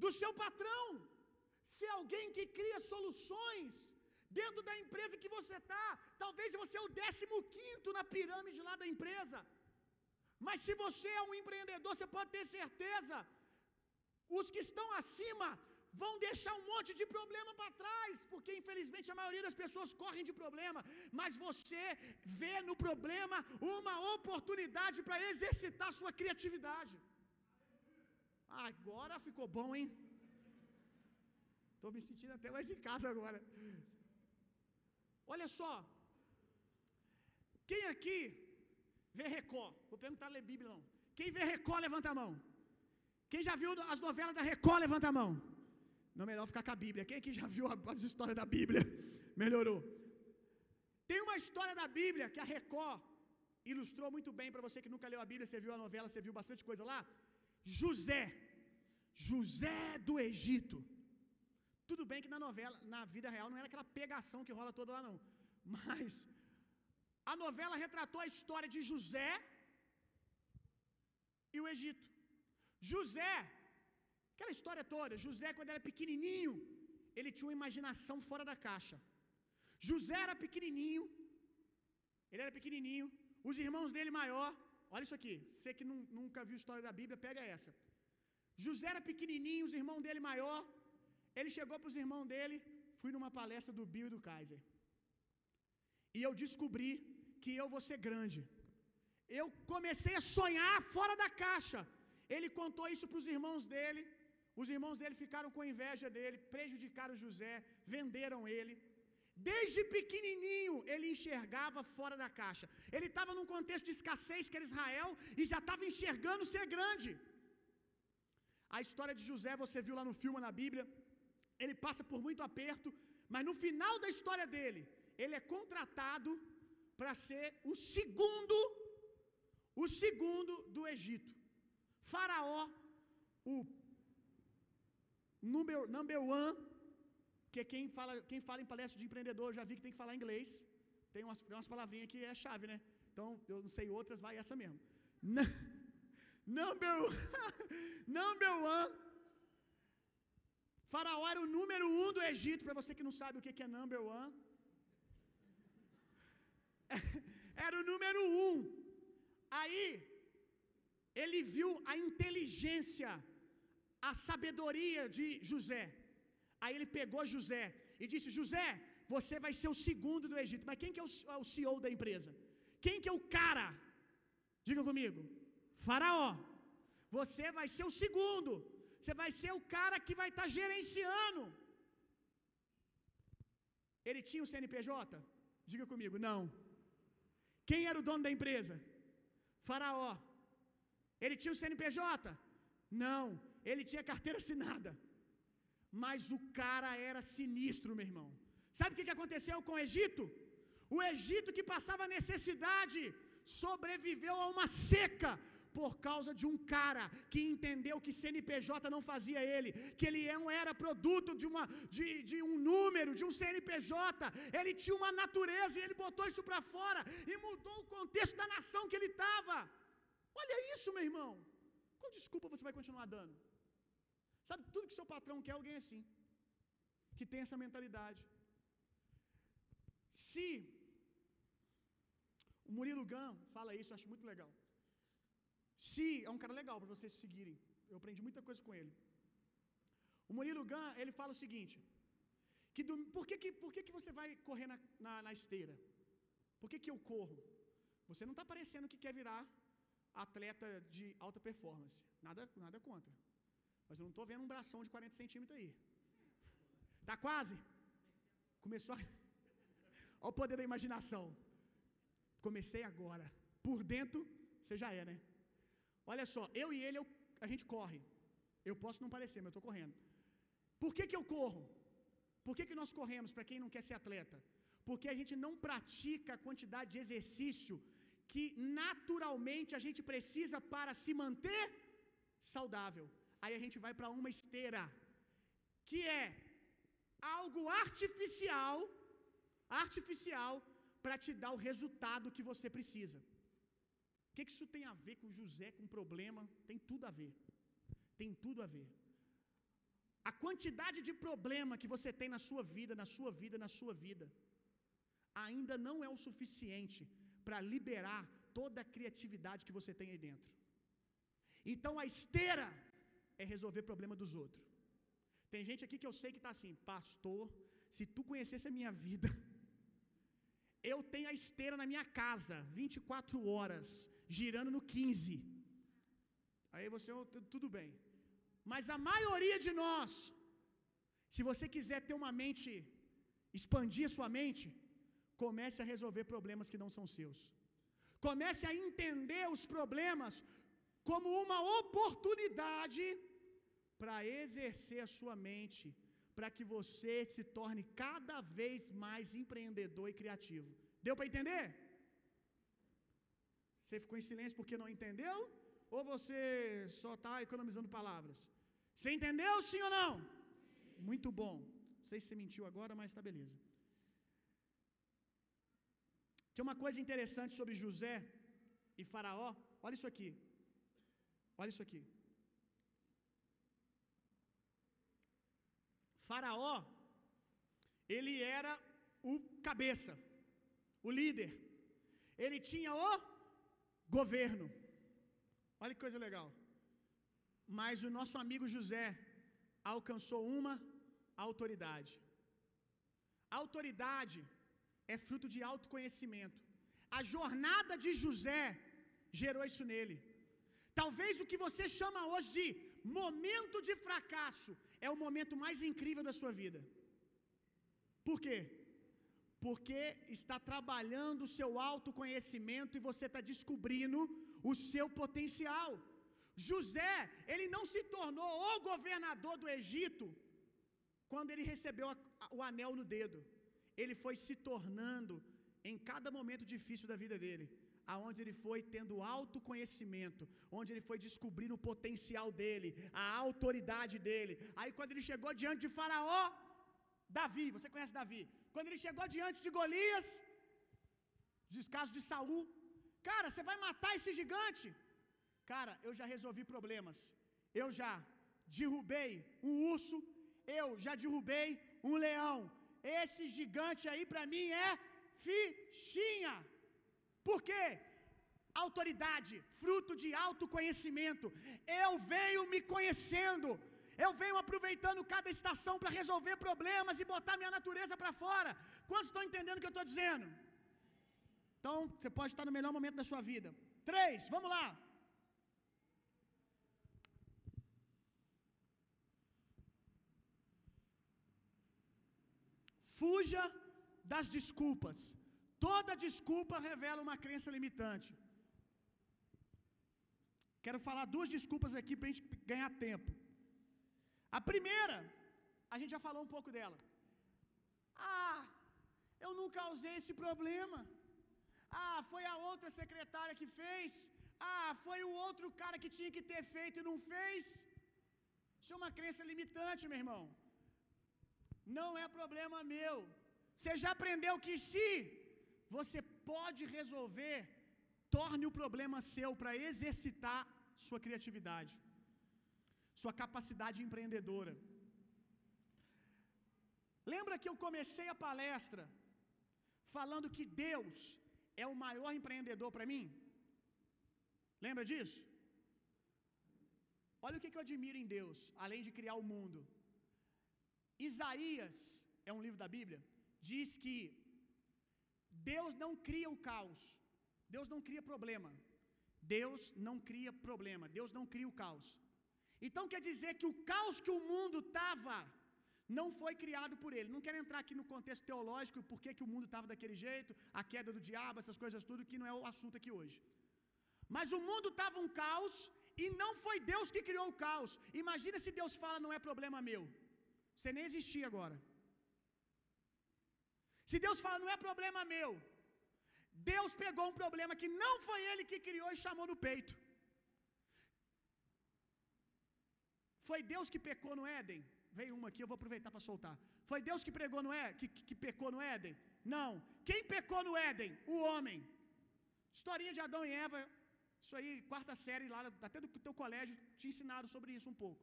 do seu patrão. Se alguém que cria soluções dentro da empresa que você está, talvez você é o décimo quinto na pirâmide lá da empresa. Mas se você é um empreendedor, você pode ter certeza, os que estão acima vão deixar um monte de problema para trás, porque infelizmente a maioria das pessoas correm de problema, mas você vê no problema uma oportunidade para exercitar sua criatividade. Agora ficou bom, hein? Estou me sentindo até mais em casa agora. Olha só. Quem aqui vê Record? Vou perguntar ler Bíblia não. Quem vê Record, levanta a mão. Quem já viu as novelas da Record, levanta a mão. Não, melhor ficar com a Bíblia. Quem aqui já viu as histórias da Bíblia? Melhorou. Tem uma história da Bíblia que a Record ilustrou muito bem para você que nunca leu a Bíblia, você viu a novela, você viu bastante coisa lá. José, José do Egito. Tudo bem que na novela, na vida real, não era aquela pegação que rola toda lá, não. Mas a novela retratou a história de José e o Egito. José Aquela história toda. José, quando era pequenininho, ele tinha uma imaginação fora da caixa. José era pequenininho, ele era pequenininho, os irmãos dele maior. Olha isso aqui, você que nunca viu a história da Bíblia, pega essa. José era pequenininho, os irmãos dele maior. Ele chegou para os irmãos dele, fui numa palestra do Bill e do Kaiser. E eu descobri que eu vou ser grande. Eu comecei a sonhar fora da caixa. Ele contou isso para os irmãos dele. Os irmãos dele ficaram com inveja dele, prejudicaram José, venderam ele. Desde pequenininho ele enxergava fora da caixa. Ele estava num contexto de escassez que era Israel e já estava enxergando ser grande. A história de José você viu lá no filme na Bíblia. Ele passa por muito aperto, mas no final da história dele, ele é contratado para ser o segundo o segundo do Egito. Faraó, o Number, number one, que é quem fala, quem fala em palestra de empreendedor, já vi que tem que falar inglês. Tem umas, tem umas palavrinhas que é chave, né? Então, eu não sei outras, vai essa mesmo. number, number one. Faraó era o número um do Egito, para você que não sabe o que é number one. Era o número um. Aí, ele viu a inteligência a sabedoria de José. Aí ele pegou José e disse: José, você vai ser o segundo do Egito. Mas quem que é o, é o CEO da empresa? Quem que é o cara? Diga comigo. Faraó. Você vai ser o segundo. Você vai ser o cara que vai estar tá gerenciando. Ele tinha o CNPJ? Diga comigo, não. Quem era o dono da empresa? Faraó. Ele tinha o CNPJ? Não. Ele tinha carteira assinada. Mas o cara era sinistro, meu irmão. Sabe o que aconteceu com o Egito? O Egito que passava necessidade sobreviveu a uma seca por causa de um cara que entendeu que CNPJ não fazia ele, que ele não era produto de, uma, de, de um número, de um CNPJ, ele tinha uma natureza e ele botou isso para fora e mudou o contexto da nação que ele estava. Olha isso, meu irmão. Qual desculpa você vai continuar dando? Sabe, tudo que seu patrão quer, alguém é assim, que tem essa mentalidade. Se o Murilo Gun fala isso, eu acho muito legal. Se é um cara legal para vocês seguirem, eu aprendi muita coisa com ele. O Murilo Gun, ele fala o seguinte: que do, por, que, que, por que, que você vai correr na, na, na esteira? Por que, que eu corro? Você não está parecendo que quer virar atleta de alta performance. Nada, nada contra. Mas eu não estou vendo um bração de 40 centímetros aí. Tá quase? Começou a... Olha o poder da imaginação. Comecei agora. Por dentro, você já é, né? Olha só, eu e ele, eu, a gente corre. Eu posso não parecer, mas eu estou correndo. Por que, que eu corro? Por que, que nós corremos para quem não quer ser atleta? Porque a gente não pratica a quantidade de exercício que naturalmente a gente precisa para se manter saudável. Aí a gente vai para uma esteira, que é algo artificial, artificial para te dar o resultado que você precisa. Que, que isso tem a ver com José, com problema? Tem tudo a ver. Tem tudo a ver. A quantidade de problema que você tem na sua vida, na sua vida, na sua vida, ainda não é o suficiente para liberar toda a criatividade que você tem aí dentro. Então a esteira é resolver problema dos outros. Tem gente aqui que eu sei que está assim, pastor, se tu conhecesse a minha vida, eu tenho a esteira na minha casa, 24 horas, girando no 15. Aí você, tudo bem. Mas a maioria de nós, se você quiser ter uma mente, expandir a sua mente, comece a resolver problemas que não são seus. Comece a entender os problemas como uma oportunidade para exercer a sua mente, para que você se torne cada vez mais empreendedor e criativo. Deu para entender? Você ficou em silêncio porque não entendeu? Ou você só está economizando palavras? Você entendeu sim ou não? Muito bom. Não sei se você mentiu agora, mas está beleza. Tem uma coisa interessante sobre José e Faraó. Olha isso aqui. Olha isso aqui. Faraó, ele era o cabeça, o líder. Ele tinha o governo. Olha que coisa legal. Mas o nosso amigo José alcançou uma autoridade. Autoridade é fruto de autoconhecimento. A jornada de José gerou isso nele. Talvez o que você chama hoje de momento de fracasso é o momento mais incrível da sua vida. Por quê? Porque está trabalhando o seu autoconhecimento e você está descobrindo o seu potencial. José, ele não se tornou o governador do Egito quando ele recebeu a, a, o anel no dedo. Ele foi se tornando em cada momento difícil da vida dele, aonde ele foi tendo autoconhecimento, onde ele foi descobrindo o potencial dele, a autoridade dele. Aí quando ele chegou diante de Faraó, Davi, você conhece Davi? Quando ele chegou diante de Golias, descaso de Saul, cara, você vai matar esse gigante? Cara, eu já resolvi problemas. Eu já derrubei um urso, eu já derrubei um leão. Esse gigante aí para mim é fichinha. Por quê? Autoridade, fruto de autoconhecimento. Eu venho me conhecendo. Eu venho aproveitando cada estação para resolver problemas e botar minha natureza para fora. Quantos estão entendendo o que eu estou dizendo? Então, você pode estar no melhor momento da sua vida. Três, vamos lá. Fuja das desculpas. Toda desculpa revela uma crença limitante. Quero falar duas desculpas aqui para a gente ganhar tempo. A primeira, a gente já falou um pouco dela. Ah, eu não causei esse problema. Ah, foi a outra secretária que fez. Ah, foi o outro cara que tinha que ter feito e não fez. Isso é uma crença limitante, meu irmão. Não é problema meu. Você já aprendeu que se você pode resolver, torne o problema seu para exercitar sua criatividade, sua capacidade empreendedora. Lembra que eu comecei a palestra falando que Deus é o maior empreendedor para mim? Lembra disso? Olha o que eu admiro em Deus, além de criar o mundo. Isaías é um livro da Bíblia, diz que Deus não cria o caos. Deus não cria problema. Deus não cria problema. Deus não cria o caos. Então quer dizer que o caos que o mundo estava não foi criado por ele. Não quero entrar aqui no contexto teológico, por que o mundo estava daquele jeito, a queda do diabo, essas coisas tudo, que não é o assunto aqui hoje. Mas o mundo estava um caos e não foi Deus que criou o caos. Imagina se Deus fala não é problema meu. Você nem existia agora. Se Deus fala não é problema meu. Deus pegou um problema que não foi ele que criou e chamou no peito. Foi Deus que pecou no Éden? Veio uma aqui, eu vou aproveitar para soltar. Foi Deus que pregou no Éden, que, que, que pecou no Éden? Não. Quem pecou no Éden? O homem. Historinha de Adão e Eva. Isso aí, quarta série lá, até do teu colégio, te ensinaram sobre isso um pouco.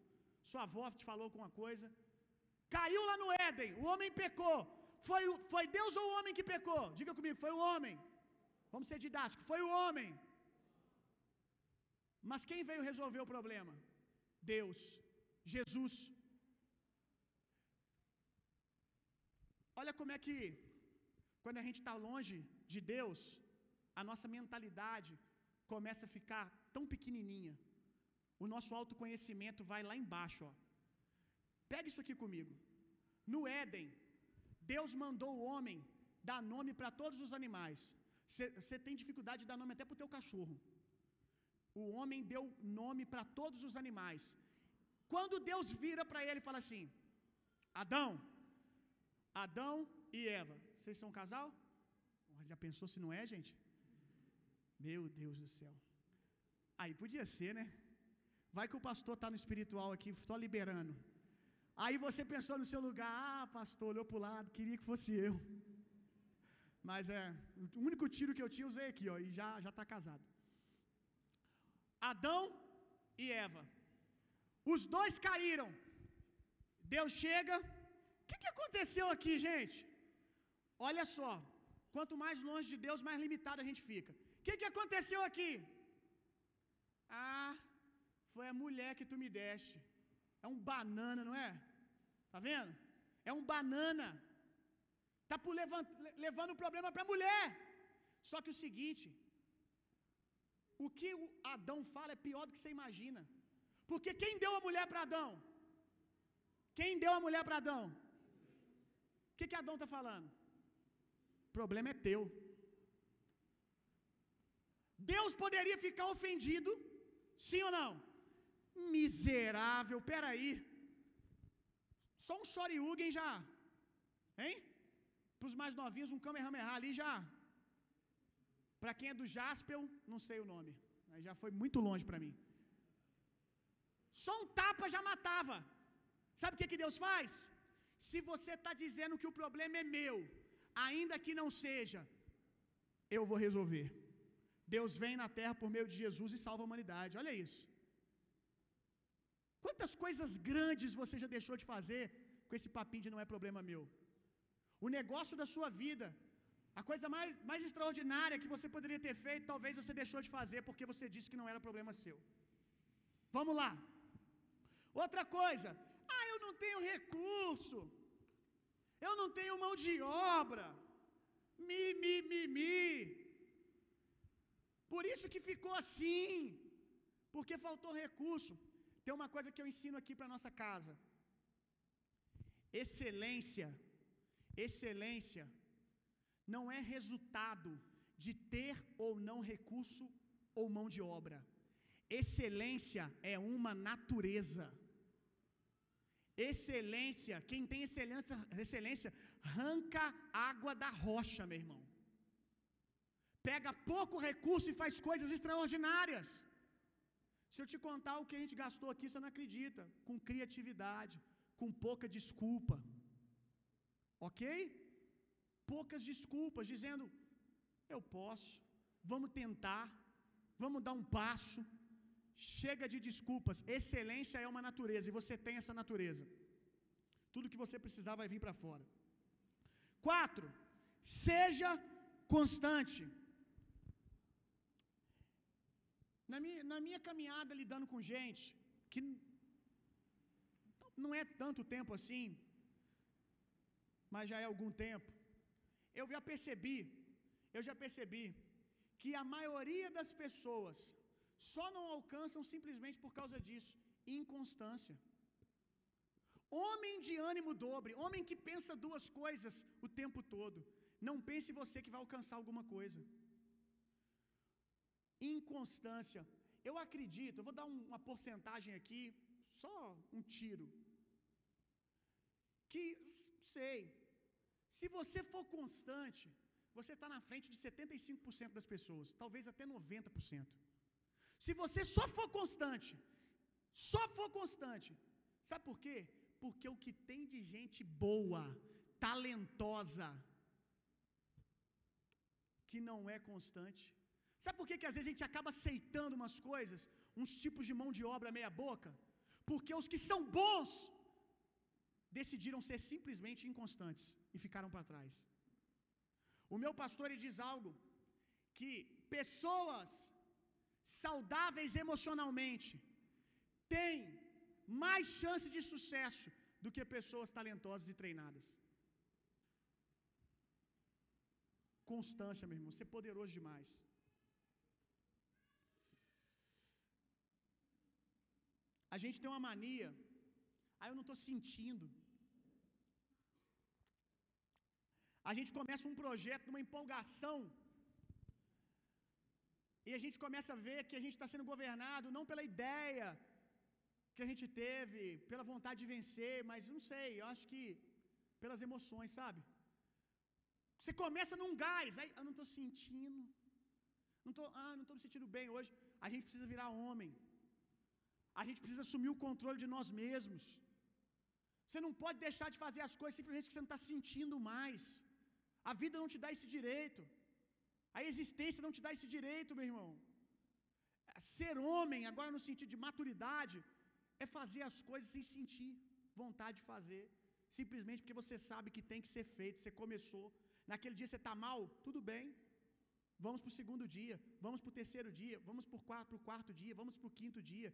Sua avó te falou alguma coisa. Caiu lá no Éden, o homem pecou. Foi, foi Deus ou o homem que pecou? Diga comigo, foi o homem. Vamos ser didáticos, foi o homem. Mas quem veio resolver o problema? Deus, Jesus. Olha como é que, quando a gente está longe de Deus, a nossa mentalidade começa a ficar tão pequenininha. O nosso autoconhecimento vai lá embaixo, ó. Pega isso aqui comigo. No Éden, Deus mandou o homem dar nome para todos os animais. Você tem dificuldade de dar nome até para o teu cachorro. O homem deu nome para todos os animais. Quando Deus vira para ele e fala assim: Adão, Adão e Eva, vocês são um casal? Já pensou se não é, gente? Meu Deus do céu. Aí podia ser, né? Vai que o pastor está no espiritual aqui, só liberando. Aí você pensou no seu lugar, ah, pastor, olhou para o lado, queria que fosse eu. Mas é, o único tiro que eu tinha usei aqui, ó, e já já está casado. Adão e Eva. Os dois caíram. Deus chega. O que, que aconteceu aqui, gente? Olha só. Quanto mais longe de Deus, mais limitado a gente fica. O que, que aconteceu aqui? Ah, foi a mulher que tu me deste. É um banana, não é? Tá vendo? É um banana. Tá por levant, levando o problema para a mulher. Só que o seguinte, o que o Adão fala é pior do que você imagina. Porque quem deu a mulher para Adão? Quem deu a mulher para Adão? O que, que Adão está falando? O problema é teu. Deus poderia ficar ofendido, sim ou não? Miserável, peraí. Só um Shoryugen já. Hein? Para os mais novinhos, um Kamehameha ali já. Para quem é do Jaspel, não sei o nome. Já foi muito longe para mim. Só um tapa já matava. Sabe o que, que Deus faz? Se você está dizendo que o problema é meu, ainda que não seja, eu vou resolver. Deus vem na terra por meio de Jesus e salva a humanidade. Olha isso. Quantas coisas grandes você já deixou de fazer com esse papinho de não é problema meu? O negócio da sua vida, a coisa mais, mais extraordinária que você poderia ter feito, talvez você deixou de fazer porque você disse que não era problema seu. Vamos lá. Outra coisa, ah, eu não tenho recurso, eu não tenho mão de obra, mi, mi, mi, mi. Por isso que ficou assim, porque faltou recurso. Tem uma coisa que eu ensino aqui para nossa casa. Excelência, excelência não é resultado de ter ou não recurso ou mão de obra. Excelência é uma natureza. Excelência, quem tem excelência, excelência arranca água da rocha, meu irmão. Pega pouco recurso e faz coisas extraordinárias. Se eu te contar o que a gente gastou aqui, você não acredita. Com criatividade, com pouca desculpa. Ok? Poucas desculpas, dizendo: eu posso, vamos tentar, vamos dar um passo. Chega de desculpas. Excelência é uma natureza e você tem essa natureza. Tudo que você precisar vai vir para fora. Quatro, seja constante. Na minha, na minha caminhada lidando com gente, que não é tanto tempo assim, mas já é algum tempo. Eu já percebi, eu já percebi que a maioria das pessoas só não alcançam simplesmente por causa disso, inconstância. Homem de ânimo dobre, homem que pensa duas coisas o tempo todo. Não pense você que vai alcançar alguma coisa. Inconstância. Eu acredito, eu vou dar uma porcentagem aqui, só um tiro. Que, sei, se você for constante, você está na frente de 75% das pessoas, talvez até 90%. Se você só for constante, só for constante, sabe por quê? Porque o que tem de gente boa, talentosa, que não é constante. Sabe por que, que às vezes a gente acaba aceitando umas coisas, uns tipos de mão de obra meia boca? Porque os que são bons decidiram ser simplesmente inconstantes e ficaram para trás. O meu pastor ele diz algo que pessoas saudáveis emocionalmente têm mais chance de sucesso do que pessoas talentosas e treinadas. Constância, meu irmão, ser poderoso demais. A gente tem uma mania, aí eu não estou sentindo. A gente começa um projeto numa empolgação, e a gente começa a ver que a gente está sendo governado não pela ideia que a gente teve, pela vontade de vencer, mas não sei, eu acho que pelas emoções, sabe? Você começa num gás, aí eu não estou sentindo, não tô, ah, não estou me sentindo bem hoje. A gente precisa virar homem. A gente precisa assumir o controle de nós mesmos. Você não pode deixar de fazer as coisas simplesmente porque você não está sentindo mais. A vida não te dá esse direito. A existência não te dá esse direito, meu irmão. Ser homem, agora no sentido de maturidade, é fazer as coisas sem sentir vontade de fazer, simplesmente porque você sabe que tem que ser feito. Você começou, naquele dia você está mal, tudo bem. Vamos para o segundo dia, vamos para o terceiro dia, vamos para o quarto, dia, vamos para o quinto dia.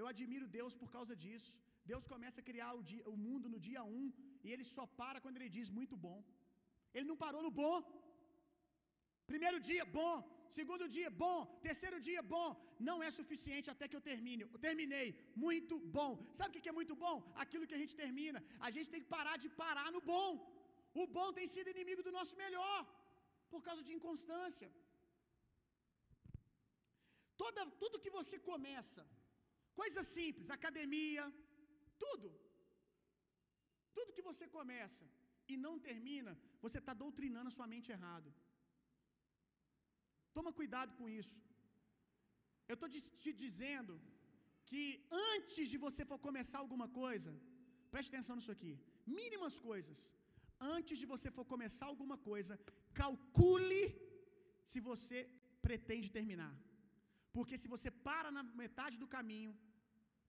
Eu admiro Deus por causa disso. Deus começa a criar o, dia, o mundo no dia um e ele só para quando ele diz muito bom. Ele não parou no bom. Primeiro dia, bom. Segundo dia, bom. Terceiro dia, bom. Não é suficiente até que eu termine. Eu terminei. Muito bom. Sabe o que é muito bom? Aquilo que a gente termina. A gente tem que parar de parar no bom. O bom tem sido inimigo do nosso melhor. Por causa de inconstância. Toda, tudo que você começa, coisa simples, academia, tudo. Tudo que você começa e não termina, você está doutrinando a sua mente errado. Toma cuidado com isso. Eu estou te dizendo que antes de você for começar alguma coisa, preste atenção nisso aqui. Mínimas coisas. Antes de você for começar alguma coisa, calcule se você pretende terminar. Porque se você para na metade do caminho,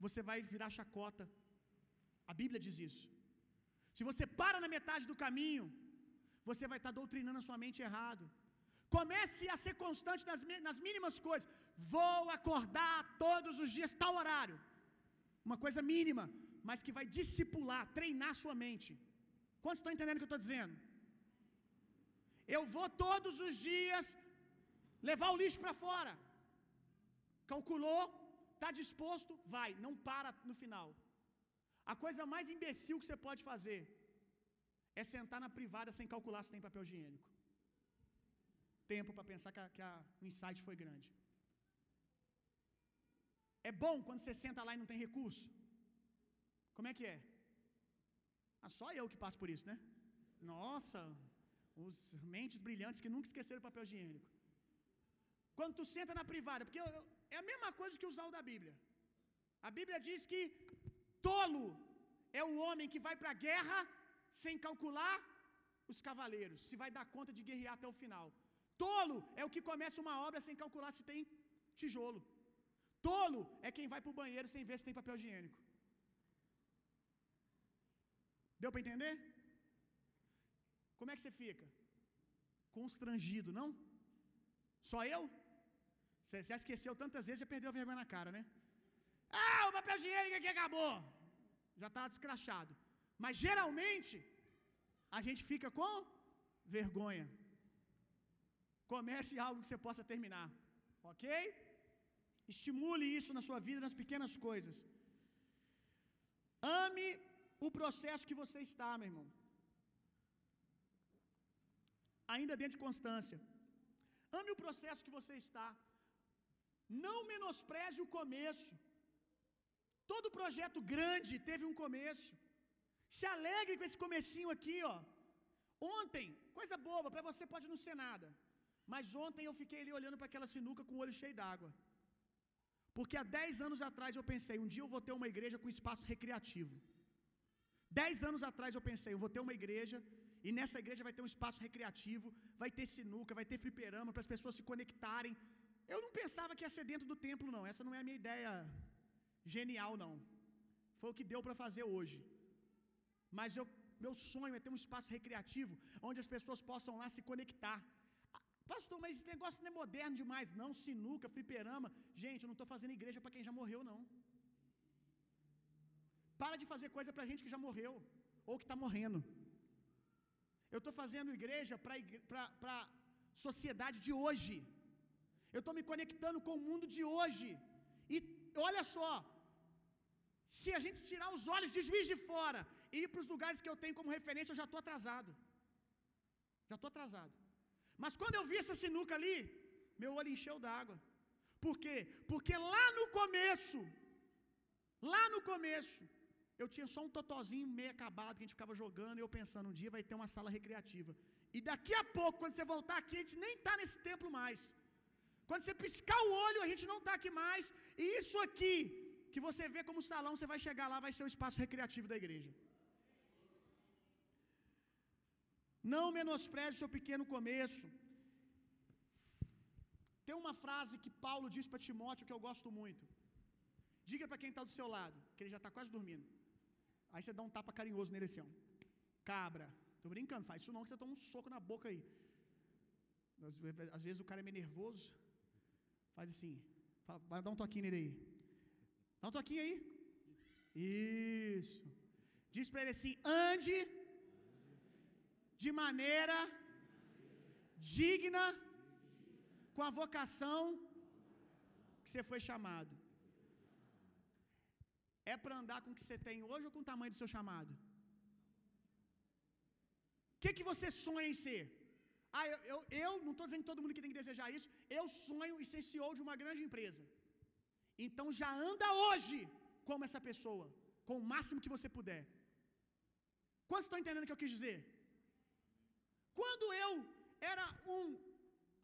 você vai virar chacota. A Bíblia diz isso. Se você para na metade do caminho, você vai estar doutrinando a sua mente errado. Comece a ser constante nas, nas mínimas coisas. Vou acordar todos os dias, tal horário. Uma coisa mínima, mas que vai discipular, treinar sua mente. Quantos estão entendendo o que eu estou dizendo? Eu vou todos os dias levar o lixo para fora. Calculou, está disposto, vai, não para no final. A coisa mais imbecil que você pode fazer é sentar na privada sem calcular se tem papel higiênico. Tempo para pensar que, a, que a, o insight foi grande. É bom quando você senta lá e não tem recurso? Como é que é? Ah, só eu que passo por isso, né? Nossa, os mentes brilhantes que nunca esqueceram o papel higiênico. Quando tu senta na privada, porque eu, eu, é a mesma coisa que usar o da Bíblia. A Bíblia diz que tolo é o homem que vai para a guerra sem calcular os cavaleiros, se vai dar conta de guerrear até o final. Tolo é o que começa uma obra sem calcular se tem tijolo. Tolo é quem vai para o banheiro sem ver se tem papel higiênico. Deu para entender? Como é que você fica? Constrangido, não? Só eu? Você já esqueceu tantas vezes, já perdeu a vergonha na cara, né? Ah, o papel higiênico aqui acabou. Já estava descrachado. Mas geralmente, a gente fica com vergonha. Comece algo que você possa terminar, ok? Estimule isso na sua vida, nas pequenas coisas. Ame o processo que você está, meu irmão. Ainda dentro de constância. Ame o processo que você está. Não menospreze o começo. Todo projeto grande teve um começo. Se alegre com esse comecinho aqui, ó. Ontem, coisa boba, para você pode não ser nada. Mas ontem eu fiquei ali olhando para aquela sinuca com o olho cheio d'água. Porque há 10 anos atrás eu pensei, um dia eu vou ter uma igreja com espaço recreativo. 10 anos atrás eu pensei, eu vou ter uma igreja e nessa igreja vai ter um espaço recreativo, vai ter sinuca, vai ter fliperama para as pessoas se conectarem. Eu não pensava que ia ser dentro do templo, não. Essa não é a minha ideia genial, não. Foi o que deu para fazer hoje. Mas eu, meu sonho é ter um espaço recreativo onde as pessoas possam lá se conectar. Pastor, mas esse negócio não é moderno demais, não. Sinuca, fliperama. Gente, eu não estou fazendo igreja para quem já morreu, não. Para de fazer coisa para gente que já morreu ou que está morrendo. Eu estou fazendo igreja para a sociedade de hoje. Eu estou me conectando com o mundo de hoje. E olha só, se a gente tirar os olhos de juiz de fora e ir para os lugares que eu tenho como referência, eu já estou atrasado. Já estou atrasado. Mas quando eu vi essa sinuca ali, meu olho encheu d'água. Por quê? Porque lá no começo, lá no começo, eu tinha só um totozinho meio acabado que a gente ficava jogando e eu pensando, um dia vai ter uma sala recreativa. E daqui a pouco, quando você voltar aqui, a gente nem está nesse templo mais. Quando você piscar o olho, a gente não está aqui mais. E isso aqui, que você vê como salão, você vai chegar lá, vai ser o espaço recreativo da igreja. Não menospreze seu pequeno começo. Tem uma frase que Paulo diz para Timóteo que eu gosto muito. Diga para quem está do seu lado, que ele já está quase dormindo. Aí você dá um tapa carinhoso nele assim, ó. Cabra. Tô brincando, faz isso não, que você toma um soco na boca aí. Às vezes o cara é meio nervoso. Faz assim. Fala, vai dar um toquinho nele aí. Dá um toquinho aí. Isso. Diz para ele assim: ande de maneira digna com a vocação que você foi chamado. É para andar com o que você tem hoje ou com o tamanho do seu chamado? O que, que você sonha em ser? Ah, eu, eu, eu não estou dizendo que todo mundo que tem que desejar isso. Eu sonho em ser CEO de uma grande empresa. Então já anda hoje como essa pessoa, com o máximo que você puder. Quantos estão entendendo o que eu quis dizer? Quando eu era um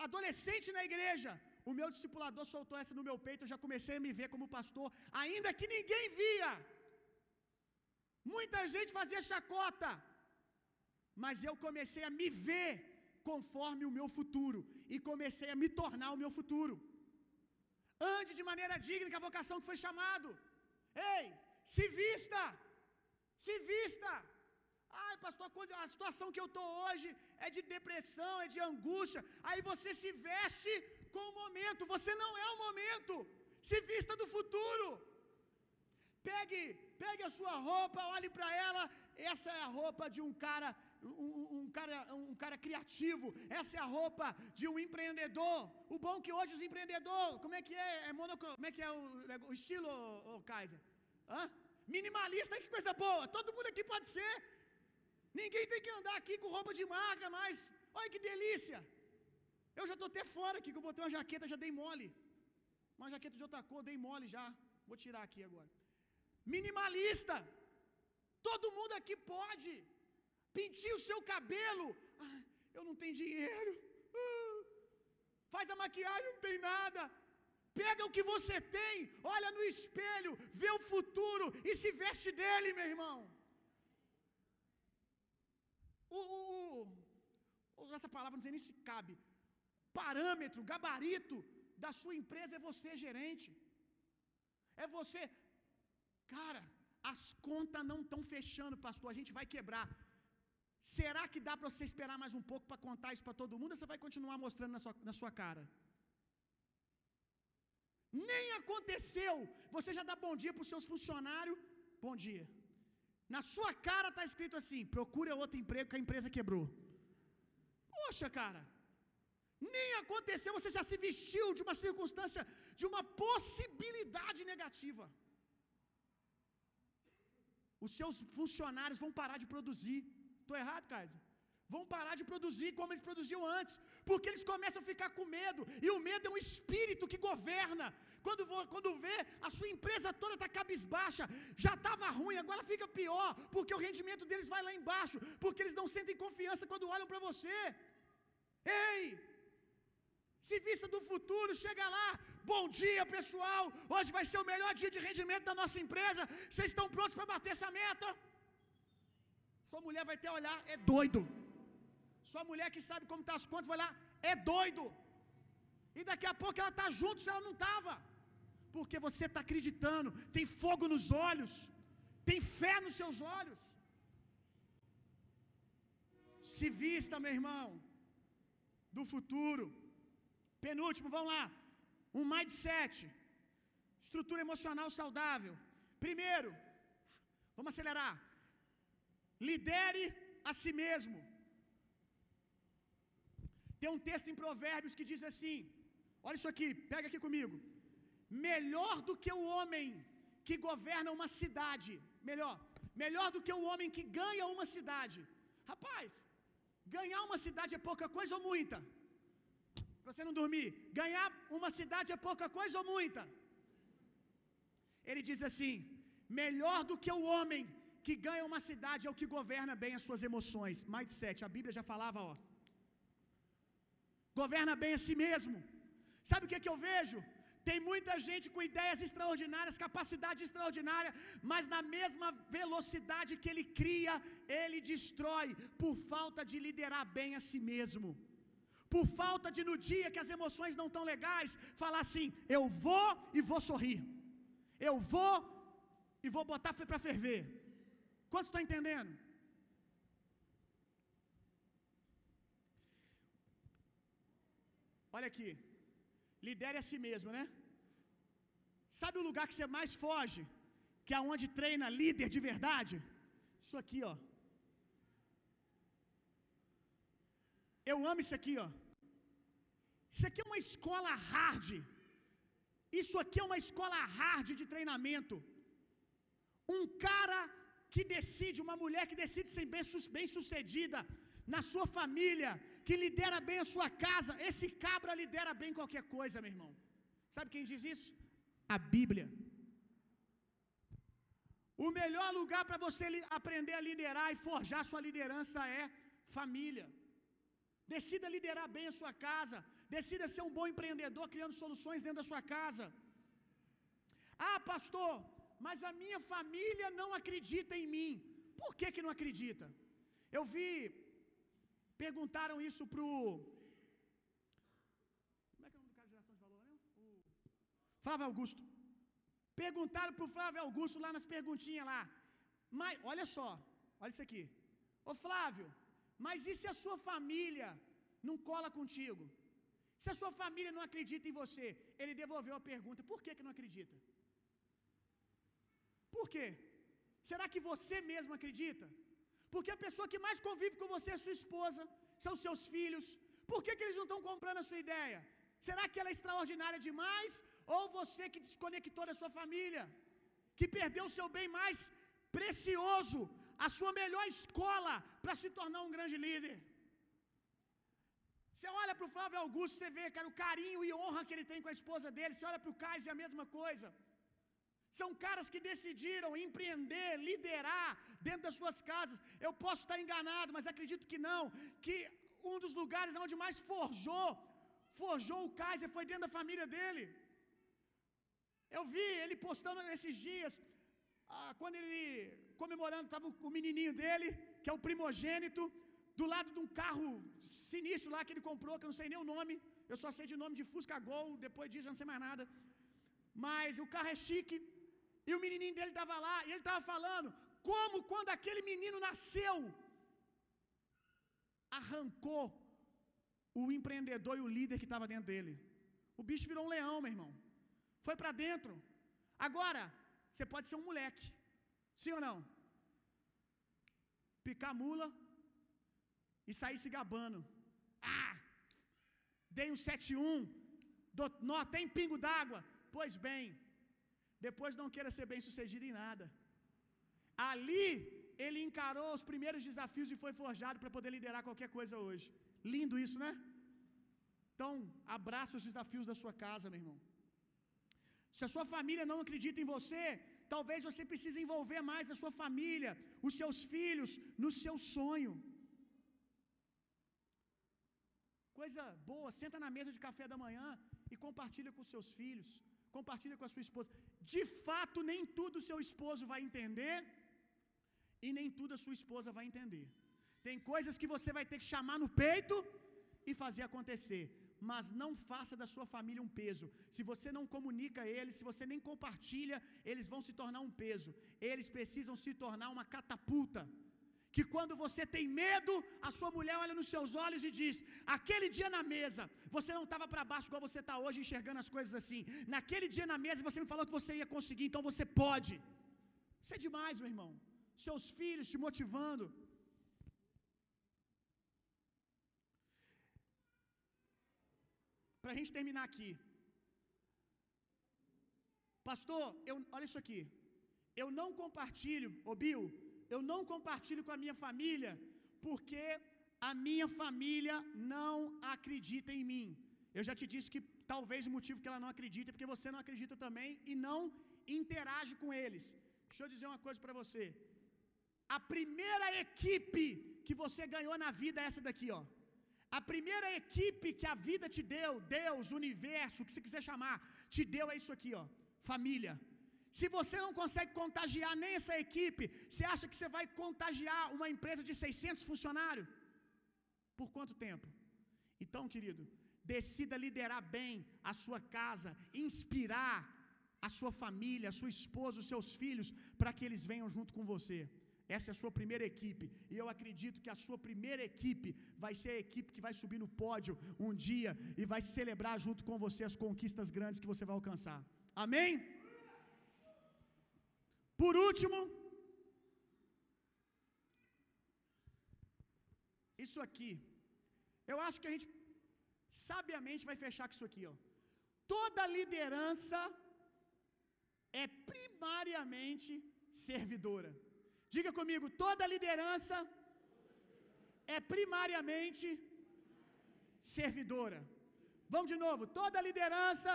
adolescente na igreja, o meu discipulador soltou essa no meu peito, eu já comecei a me ver como pastor, ainda que ninguém via. Muita gente fazia chacota, mas eu comecei a me ver conforme o meu futuro e comecei a me tornar o meu futuro. Ande de maneira digna com a vocação que foi chamado. Ei, se vista. Se vista. Ai, pastor, a situação que eu estou hoje é de depressão, é de angústia. Aí você se veste com o momento. Você não é o momento. Se vista do futuro. Pegue, pegue a sua roupa, olhe para ela. Essa é a roupa de um cara, um, um, cara, um cara criativo. Essa é a roupa de um empreendedor. O bom é que hoje os empreendedores, como é que é? é monocro, como é que é o, o estilo, o Kaiser? Hã? Minimalista, que coisa boa. Todo mundo aqui pode ser. Ninguém tem que andar aqui com roupa de marca, mas olha que delícia. Eu já estou até fora aqui, que eu botei uma jaqueta, já dei mole. Uma jaqueta de outra cor, dei mole já. Vou tirar aqui agora. Minimalista. Todo mundo aqui pode. Pintir o seu cabelo. Ah, eu não tenho dinheiro. Ah, faz a maquiagem, não tem nada. Pega o que você tem, olha no espelho, vê o futuro e se veste dele, meu irmão. O, o, o, essa palavra não sei nem se cabe. Parâmetro, gabarito da sua empresa é você, gerente. É você. Cara, as contas não estão fechando, pastor. A gente vai quebrar. Será que dá para você esperar mais um pouco para contar isso para todo mundo ou você vai continuar mostrando na sua, na sua cara? Nem aconteceu. Você já dá bom dia para os seus funcionários. Bom dia. Na sua cara está escrito assim: procura outro emprego que a empresa quebrou. Poxa, cara, nem aconteceu, você já se vestiu de uma circunstância, de uma possibilidade negativa. Os seus funcionários vão parar de produzir. Estou errado, Kaiser? Vão parar de produzir como eles produziam antes, porque eles começam a ficar com medo, e o medo é um espírito que governa. Quando, quando vê, a sua empresa toda está cabisbaixa, já estava ruim, agora fica pior, porque o rendimento deles vai lá embaixo, porque eles não sentem confiança quando olham para você. Ei! Se vista do futuro, chega lá. Bom dia, pessoal. Hoje vai ser o melhor dia de rendimento da nossa empresa. Vocês estão prontos para bater essa meta? Sua mulher vai ter olhar, é doido. Sua mulher que sabe como tá as contas vai lá, é doido. E daqui a pouco ela está junto se ela não estava. Porque você está acreditando, tem fogo nos olhos, tem fé nos seus olhos. Se vista, meu irmão, do futuro. Penúltimo, vamos lá. Um mindset. Estrutura emocional saudável. Primeiro, vamos acelerar. Lidere a si mesmo. Tem um texto em Provérbios que diz assim: olha isso aqui, pega aqui comigo. Melhor do que o homem que governa uma cidade, melhor, melhor do que o homem que ganha uma cidade. Rapaz, ganhar uma cidade é pouca coisa ou muita? Pra você não dormir, ganhar uma cidade é pouca coisa ou muita? Ele diz assim: melhor do que o homem que ganha uma cidade é o que governa bem as suas emoções. Mindset, a Bíblia já falava, ó. Governa bem a si mesmo. Sabe o que, é que eu vejo? Tem muita gente com ideias extraordinárias, capacidade extraordinária, mas na mesma velocidade que ele cria, ele destrói por falta de liderar bem a si mesmo. Por falta de no dia que as emoções não estão legais, falar assim: eu vou e vou sorrir. Eu vou e vou botar para ferver. Quantos estão entendendo? Olha aqui. Lidere a si mesmo, né? Sabe o lugar que você mais foge? Que é onde treina líder de verdade? Isso aqui, ó. Eu amo isso aqui, ó. Isso aqui é uma escola hard. Isso aqui é uma escola hard de treinamento. Um cara que decide, uma mulher que decide ser bem sucedida na sua família, que lidera bem a sua casa, esse cabra lidera bem qualquer coisa, meu irmão. Sabe quem diz isso? A Bíblia. O melhor lugar para você aprender a liderar e forjar sua liderança é família. Decida liderar bem a sua casa. Decida ser um bom empreendedor criando soluções dentro da sua casa. Ah, pastor, mas a minha família não acredita em mim. Por que, que não acredita? Eu vi, perguntaram isso pro. Como é que é o nome do cara de geração de valor mesmo? O Flávio Augusto. Perguntaram pro Flávio Augusto lá nas perguntinhas lá. Mas, olha só, olha isso aqui. Ô Flávio, mas e se a sua família não cola contigo? Se a sua família não acredita em você? Ele devolveu a pergunta: por que, que não acredita? Por quê? Será que você mesmo acredita? Porque a pessoa que mais convive com você é sua esposa, são seus filhos. Por que, que eles não estão comprando a sua ideia? Será que ela é extraordinária demais? Ou você que desconectou da sua família, que perdeu o seu bem mais precioso, a sua melhor escola para se tornar um grande líder? Você olha para o Flávio Augusto, você vê, cara, o carinho e honra que ele tem com a esposa dele. Você olha para o Kais, é a mesma coisa. São caras que decidiram empreender, liderar dentro das suas casas. Eu posso estar enganado, mas acredito que não. Que um dos lugares onde mais forjou, forjou o Kaiser foi dentro da família dele. Eu vi ele postando esses dias, ah, quando ele comemorando, estava o menininho dele, que é o primogênito, do lado de um carro sinistro lá que ele comprou, que eu não sei nem o nome. Eu só sei de nome de Fusca Gol, depois disso eu não sei mais nada. Mas o carro é chique. E o menininho dele estava lá, e ele estava falando como quando aquele menino nasceu, arrancou o empreendedor e o líder que estava dentro dele. O bicho virou um leão, meu irmão. Foi para dentro. Agora, você pode ser um moleque. Sim ou não? picar mula e sair se gabando. Ah! Dei um 7-1. Não tem pingo d'água. Pois bem, depois não queira ser bem sucedido em nada. Ali ele encarou os primeiros desafios e foi forjado para poder liderar qualquer coisa hoje. Lindo isso, né? Então, abraça os desafios da sua casa, meu irmão. Se a sua família não acredita em você, talvez você precise envolver mais a sua família, os seus filhos, no seu sonho. Coisa boa, senta na mesa de café da manhã e compartilha com seus filhos, compartilha com a sua esposa. De fato, nem tudo seu esposo vai entender e nem tudo a sua esposa vai entender. Tem coisas que você vai ter que chamar no peito e fazer acontecer, mas não faça da sua família um peso. Se você não comunica eles, se você nem compartilha, eles vão se tornar um peso. Eles precisam se tornar uma catapulta. Que quando você tem medo, a sua mulher olha nos seus olhos e diz: Aquele dia na mesa, você não estava para baixo igual você está hoje, enxergando as coisas assim. Naquele dia na mesa, você me falou que você ia conseguir, então você pode. Isso é demais, meu irmão. Seus filhos te motivando. Para a gente terminar aqui. Pastor, eu, olha isso aqui. Eu não compartilho, ô Bill, eu não compartilho com a minha família porque a minha família não acredita em mim. Eu já te disse que talvez o motivo que ela não acredita é porque você não acredita também e não interage com eles. Deixa eu dizer uma coisa para você. A primeira equipe que você ganhou na vida é essa daqui, ó. A primeira equipe que a vida te deu, Deus, universo, o que você quiser chamar, te deu é isso aqui, ó. Família. Se você não consegue contagiar nem essa equipe, você acha que você vai contagiar uma empresa de 600 funcionários? Por quanto tempo? Então, querido, decida liderar bem a sua casa, inspirar a sua família, a sua esposa, os seus filhos, para que eles venham junto com você. Essa é a sua primeira equipe. E eu acredito que a sua primeira equipe vai ser a equipe que vai subir no pódio um dia e vai celebrar junto com você as conquistas grandes que você vai alcançar. Amém? Por último, isso aqui. Eu acho que a gente sabiamente vai fechar com isso aqui, ó. Toda liderança é primariamente servidora. Diga comigo, toda liderança é primariamente servidora. Vamos de novo, toda liderança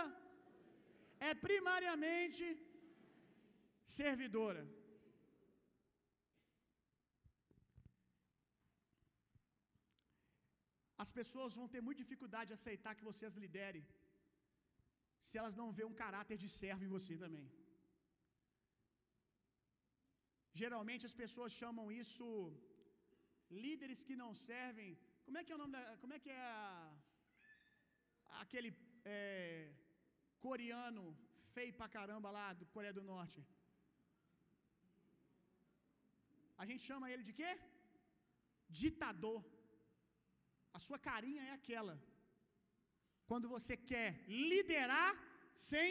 é primariamente servidora. As pessoas vão ter muita dificuldade de aceitar que você as lidere, se elas não vêem um caráter de servo em você também. Geralmente as pessoas chamam isso líderes que não servem. Como é que é o nome da. Como é que é a, aquele é, coreano feio pra caramba lá do Coreia do Norte? A gente chama ele de quê? Ditador. A sua carinha é aquela. Quando você quer liderar sem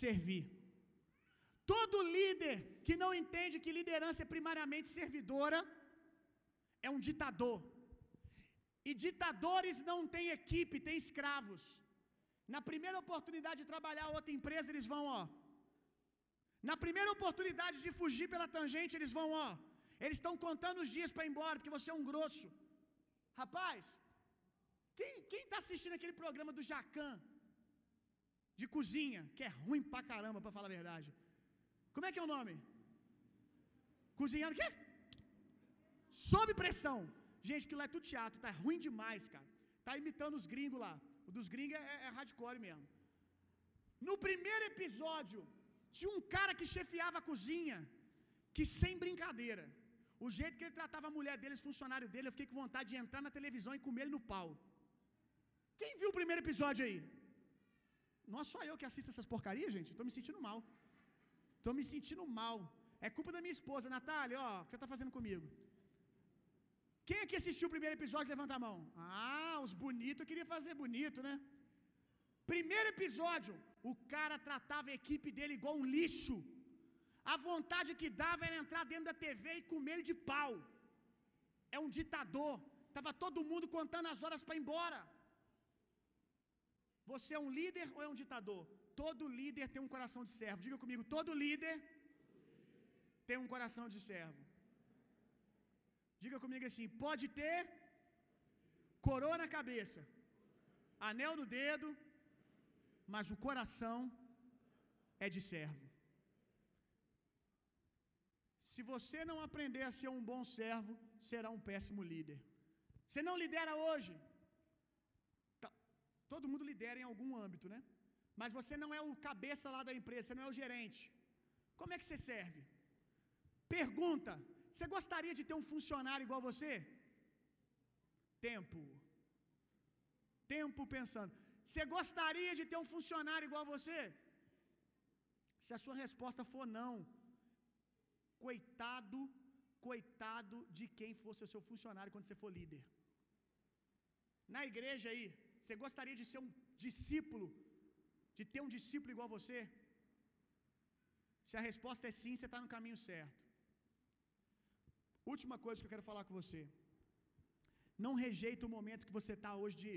servir. Todo líder que não entende que liderança é primariamente servidora é um ditador. E ditadores não têm equipe, têm escravos. Na primeira oportunidade de trabalhar outra empresa, eles vão, ó. Na primeira oportunidade de fugir pela tangente, eles vão, ó. Eles estão contando os dias para ir embora, porque você é um grosso. Rapaz, quem está assistindo aquele programa do Jacan de cozinha, que é ruim pra caramba, para falar a verdade? Como é que é o nome? Cozinhando o quê? Sob pressão. Gente, aquilo é tudo teatro, tá ruim demais, cara. Tá imitando os gringos lá. O dos gringos é, é, hardcore mesmo. No primeiro episódio, tinha um cara que chefiava a cozinha, que sem brincadeira, o jeito que ele tratava a mulher dele, os funcionários dele, eu fiquei com vontade de entrar na televisão e comer ele no pau. Quem viu o primeiro episódio aí? Não é só eu que assisto essas porcarias, gente. Estou me sentindo mal. Estou me sentindo mal. É culpa da minha esposa, Natália, ó, o que você está fazendo comigo? Quem é que assistiu o primeiro episódio? Levanta a mão. Ah, os bonitos queria fazer bonito, né? Primeiro episódio, o cara tratava a equipe dele igual um lixo. A vontade que dava era entrar dentro da TV e comer ele de pau. é um ditador. Estava todo mundo contando as horas para ir embora. Você é um líder ou é um ditador? Todo líder tem um coração de servo. Diga comigo, todo líder tem um coração de servo. Diga comigo assim: pode ter coroa na cabeça, anel no dedo, mas o coração é de servo. Se você não aprender a ser um bom servo, será um péssimo líder. Você não lidera hoje. Tá, todo mundo lidera em algum âmbito, né? Mas você não é o cabeça lá da empresa, você não é o gerente. Como é que você serve? Pergunta: Você gostaria de ter um funcionário igual você? Tempo. Tempo pensando. Você gostaria de ter um funcionário igual você? Se a sua resposta for não, coitado, coitado de quem fosse o seu funcionário quando você for líder. Na igreja aí, você gostaria de ser um discípulo, de ter um discípulo igual você? Se a resposta é sim, você está no caminho certo. Última coisa que eu quero falar com você. Não rejeita o momento que você está hoje de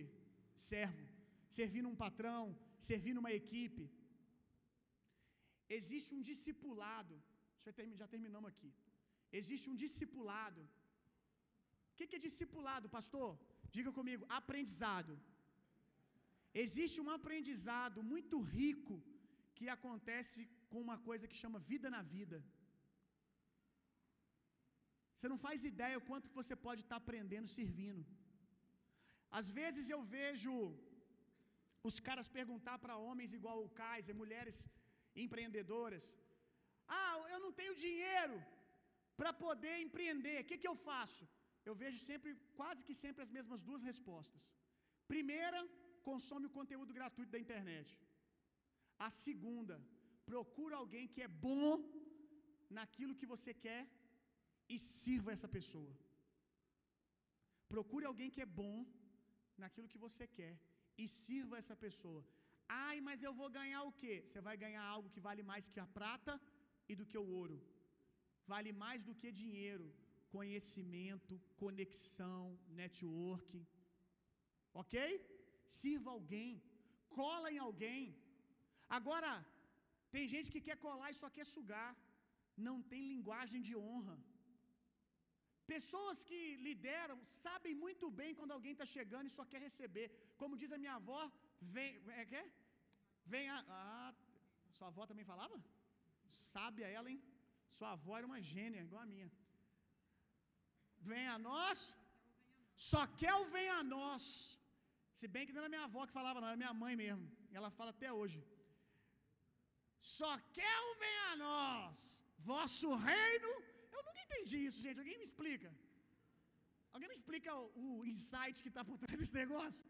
servo, servindo um patrão, servindo uma equipe. Existe um discipulado. Já terminamos aqui. Existe um discipulado. O que é discipulado, pastor? Diga comigo: aprendizado. Existe um aprendizado muito rico que acontece com uma coisa que chama vida na vida. Você não faz ideia o quanto que você pode estar aprendendo servindo. Às vezes eu vejo os caras perguntar para homens igual o Kaiser, mulheres empreendedoras: Ah, eu não tenho dinheiro para poder empreender, o que, que eu faço? Eu vejo sempre, quase que sempre, as mesmas duas respostas. Primeira, consome o conteúdo gratuito da internet. A segunda, procura alguém que é bom naquilo que você quer e sirva essa pessoa. Procure alguém que é bom naquilo que você quer e sirva essa pessoa. Ai, mas eu vou ganhar o quê? Você vai ganhar algo que vale mais que a prata e do que o ouro. Vale mais do que dinheiro, conhecimento, conexão, networking. OK? Sirva alguém, cola em alguém. Agora, tem gente que quer colar e só quer sugar. Não tem linguagem de honra. Pessoas que lideram sabem muito bem quando alguém está chegando e só quer receber. Como diz a minha avó, vem. É que? Vem a. Ah, sua avó também falava? Sábia ela, hein? Sua avó era uma gênia, igual a minha. Vem a nós, só quer o vem a nós. Se bem que não era minha avó que falava, não, era minha mãe mesmo. E ela fala até hoje. Só quer o vem a nós, vosso reino entendi isso, gente. Alguém me explica? Alguém me explica o, o insight que está por trás desse negócio?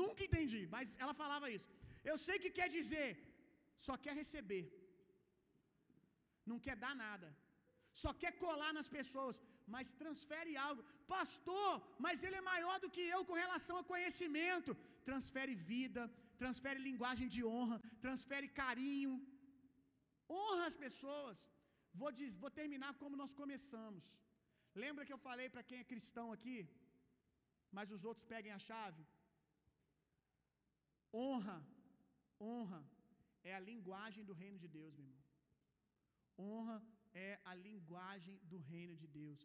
Nunca entendi, mas ela falava isso. Eu sei que quer dizer, só quer receber, não quer dar nada, só quer colar nas pessoas, mas transfere algo. Pastor, mas ele é maior do que eu com relação ao conhecimento. Transfere vida, transfere linguagem de honra, transfere carinho. Honra as pessoas. Vou, diz, vou terminar como nós começamos. Lembra que eu falei para quem é cristão aqui? Mas os outros peguem a chave? Honra, honra é a linguagem do reino de Deus, meu irmão. Honra é a linguagem do reino de Deus.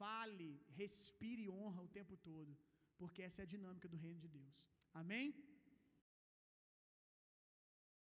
Fale, respire honra o tempo todo, porque essa é a dinâmica do reino de Deus. Amém?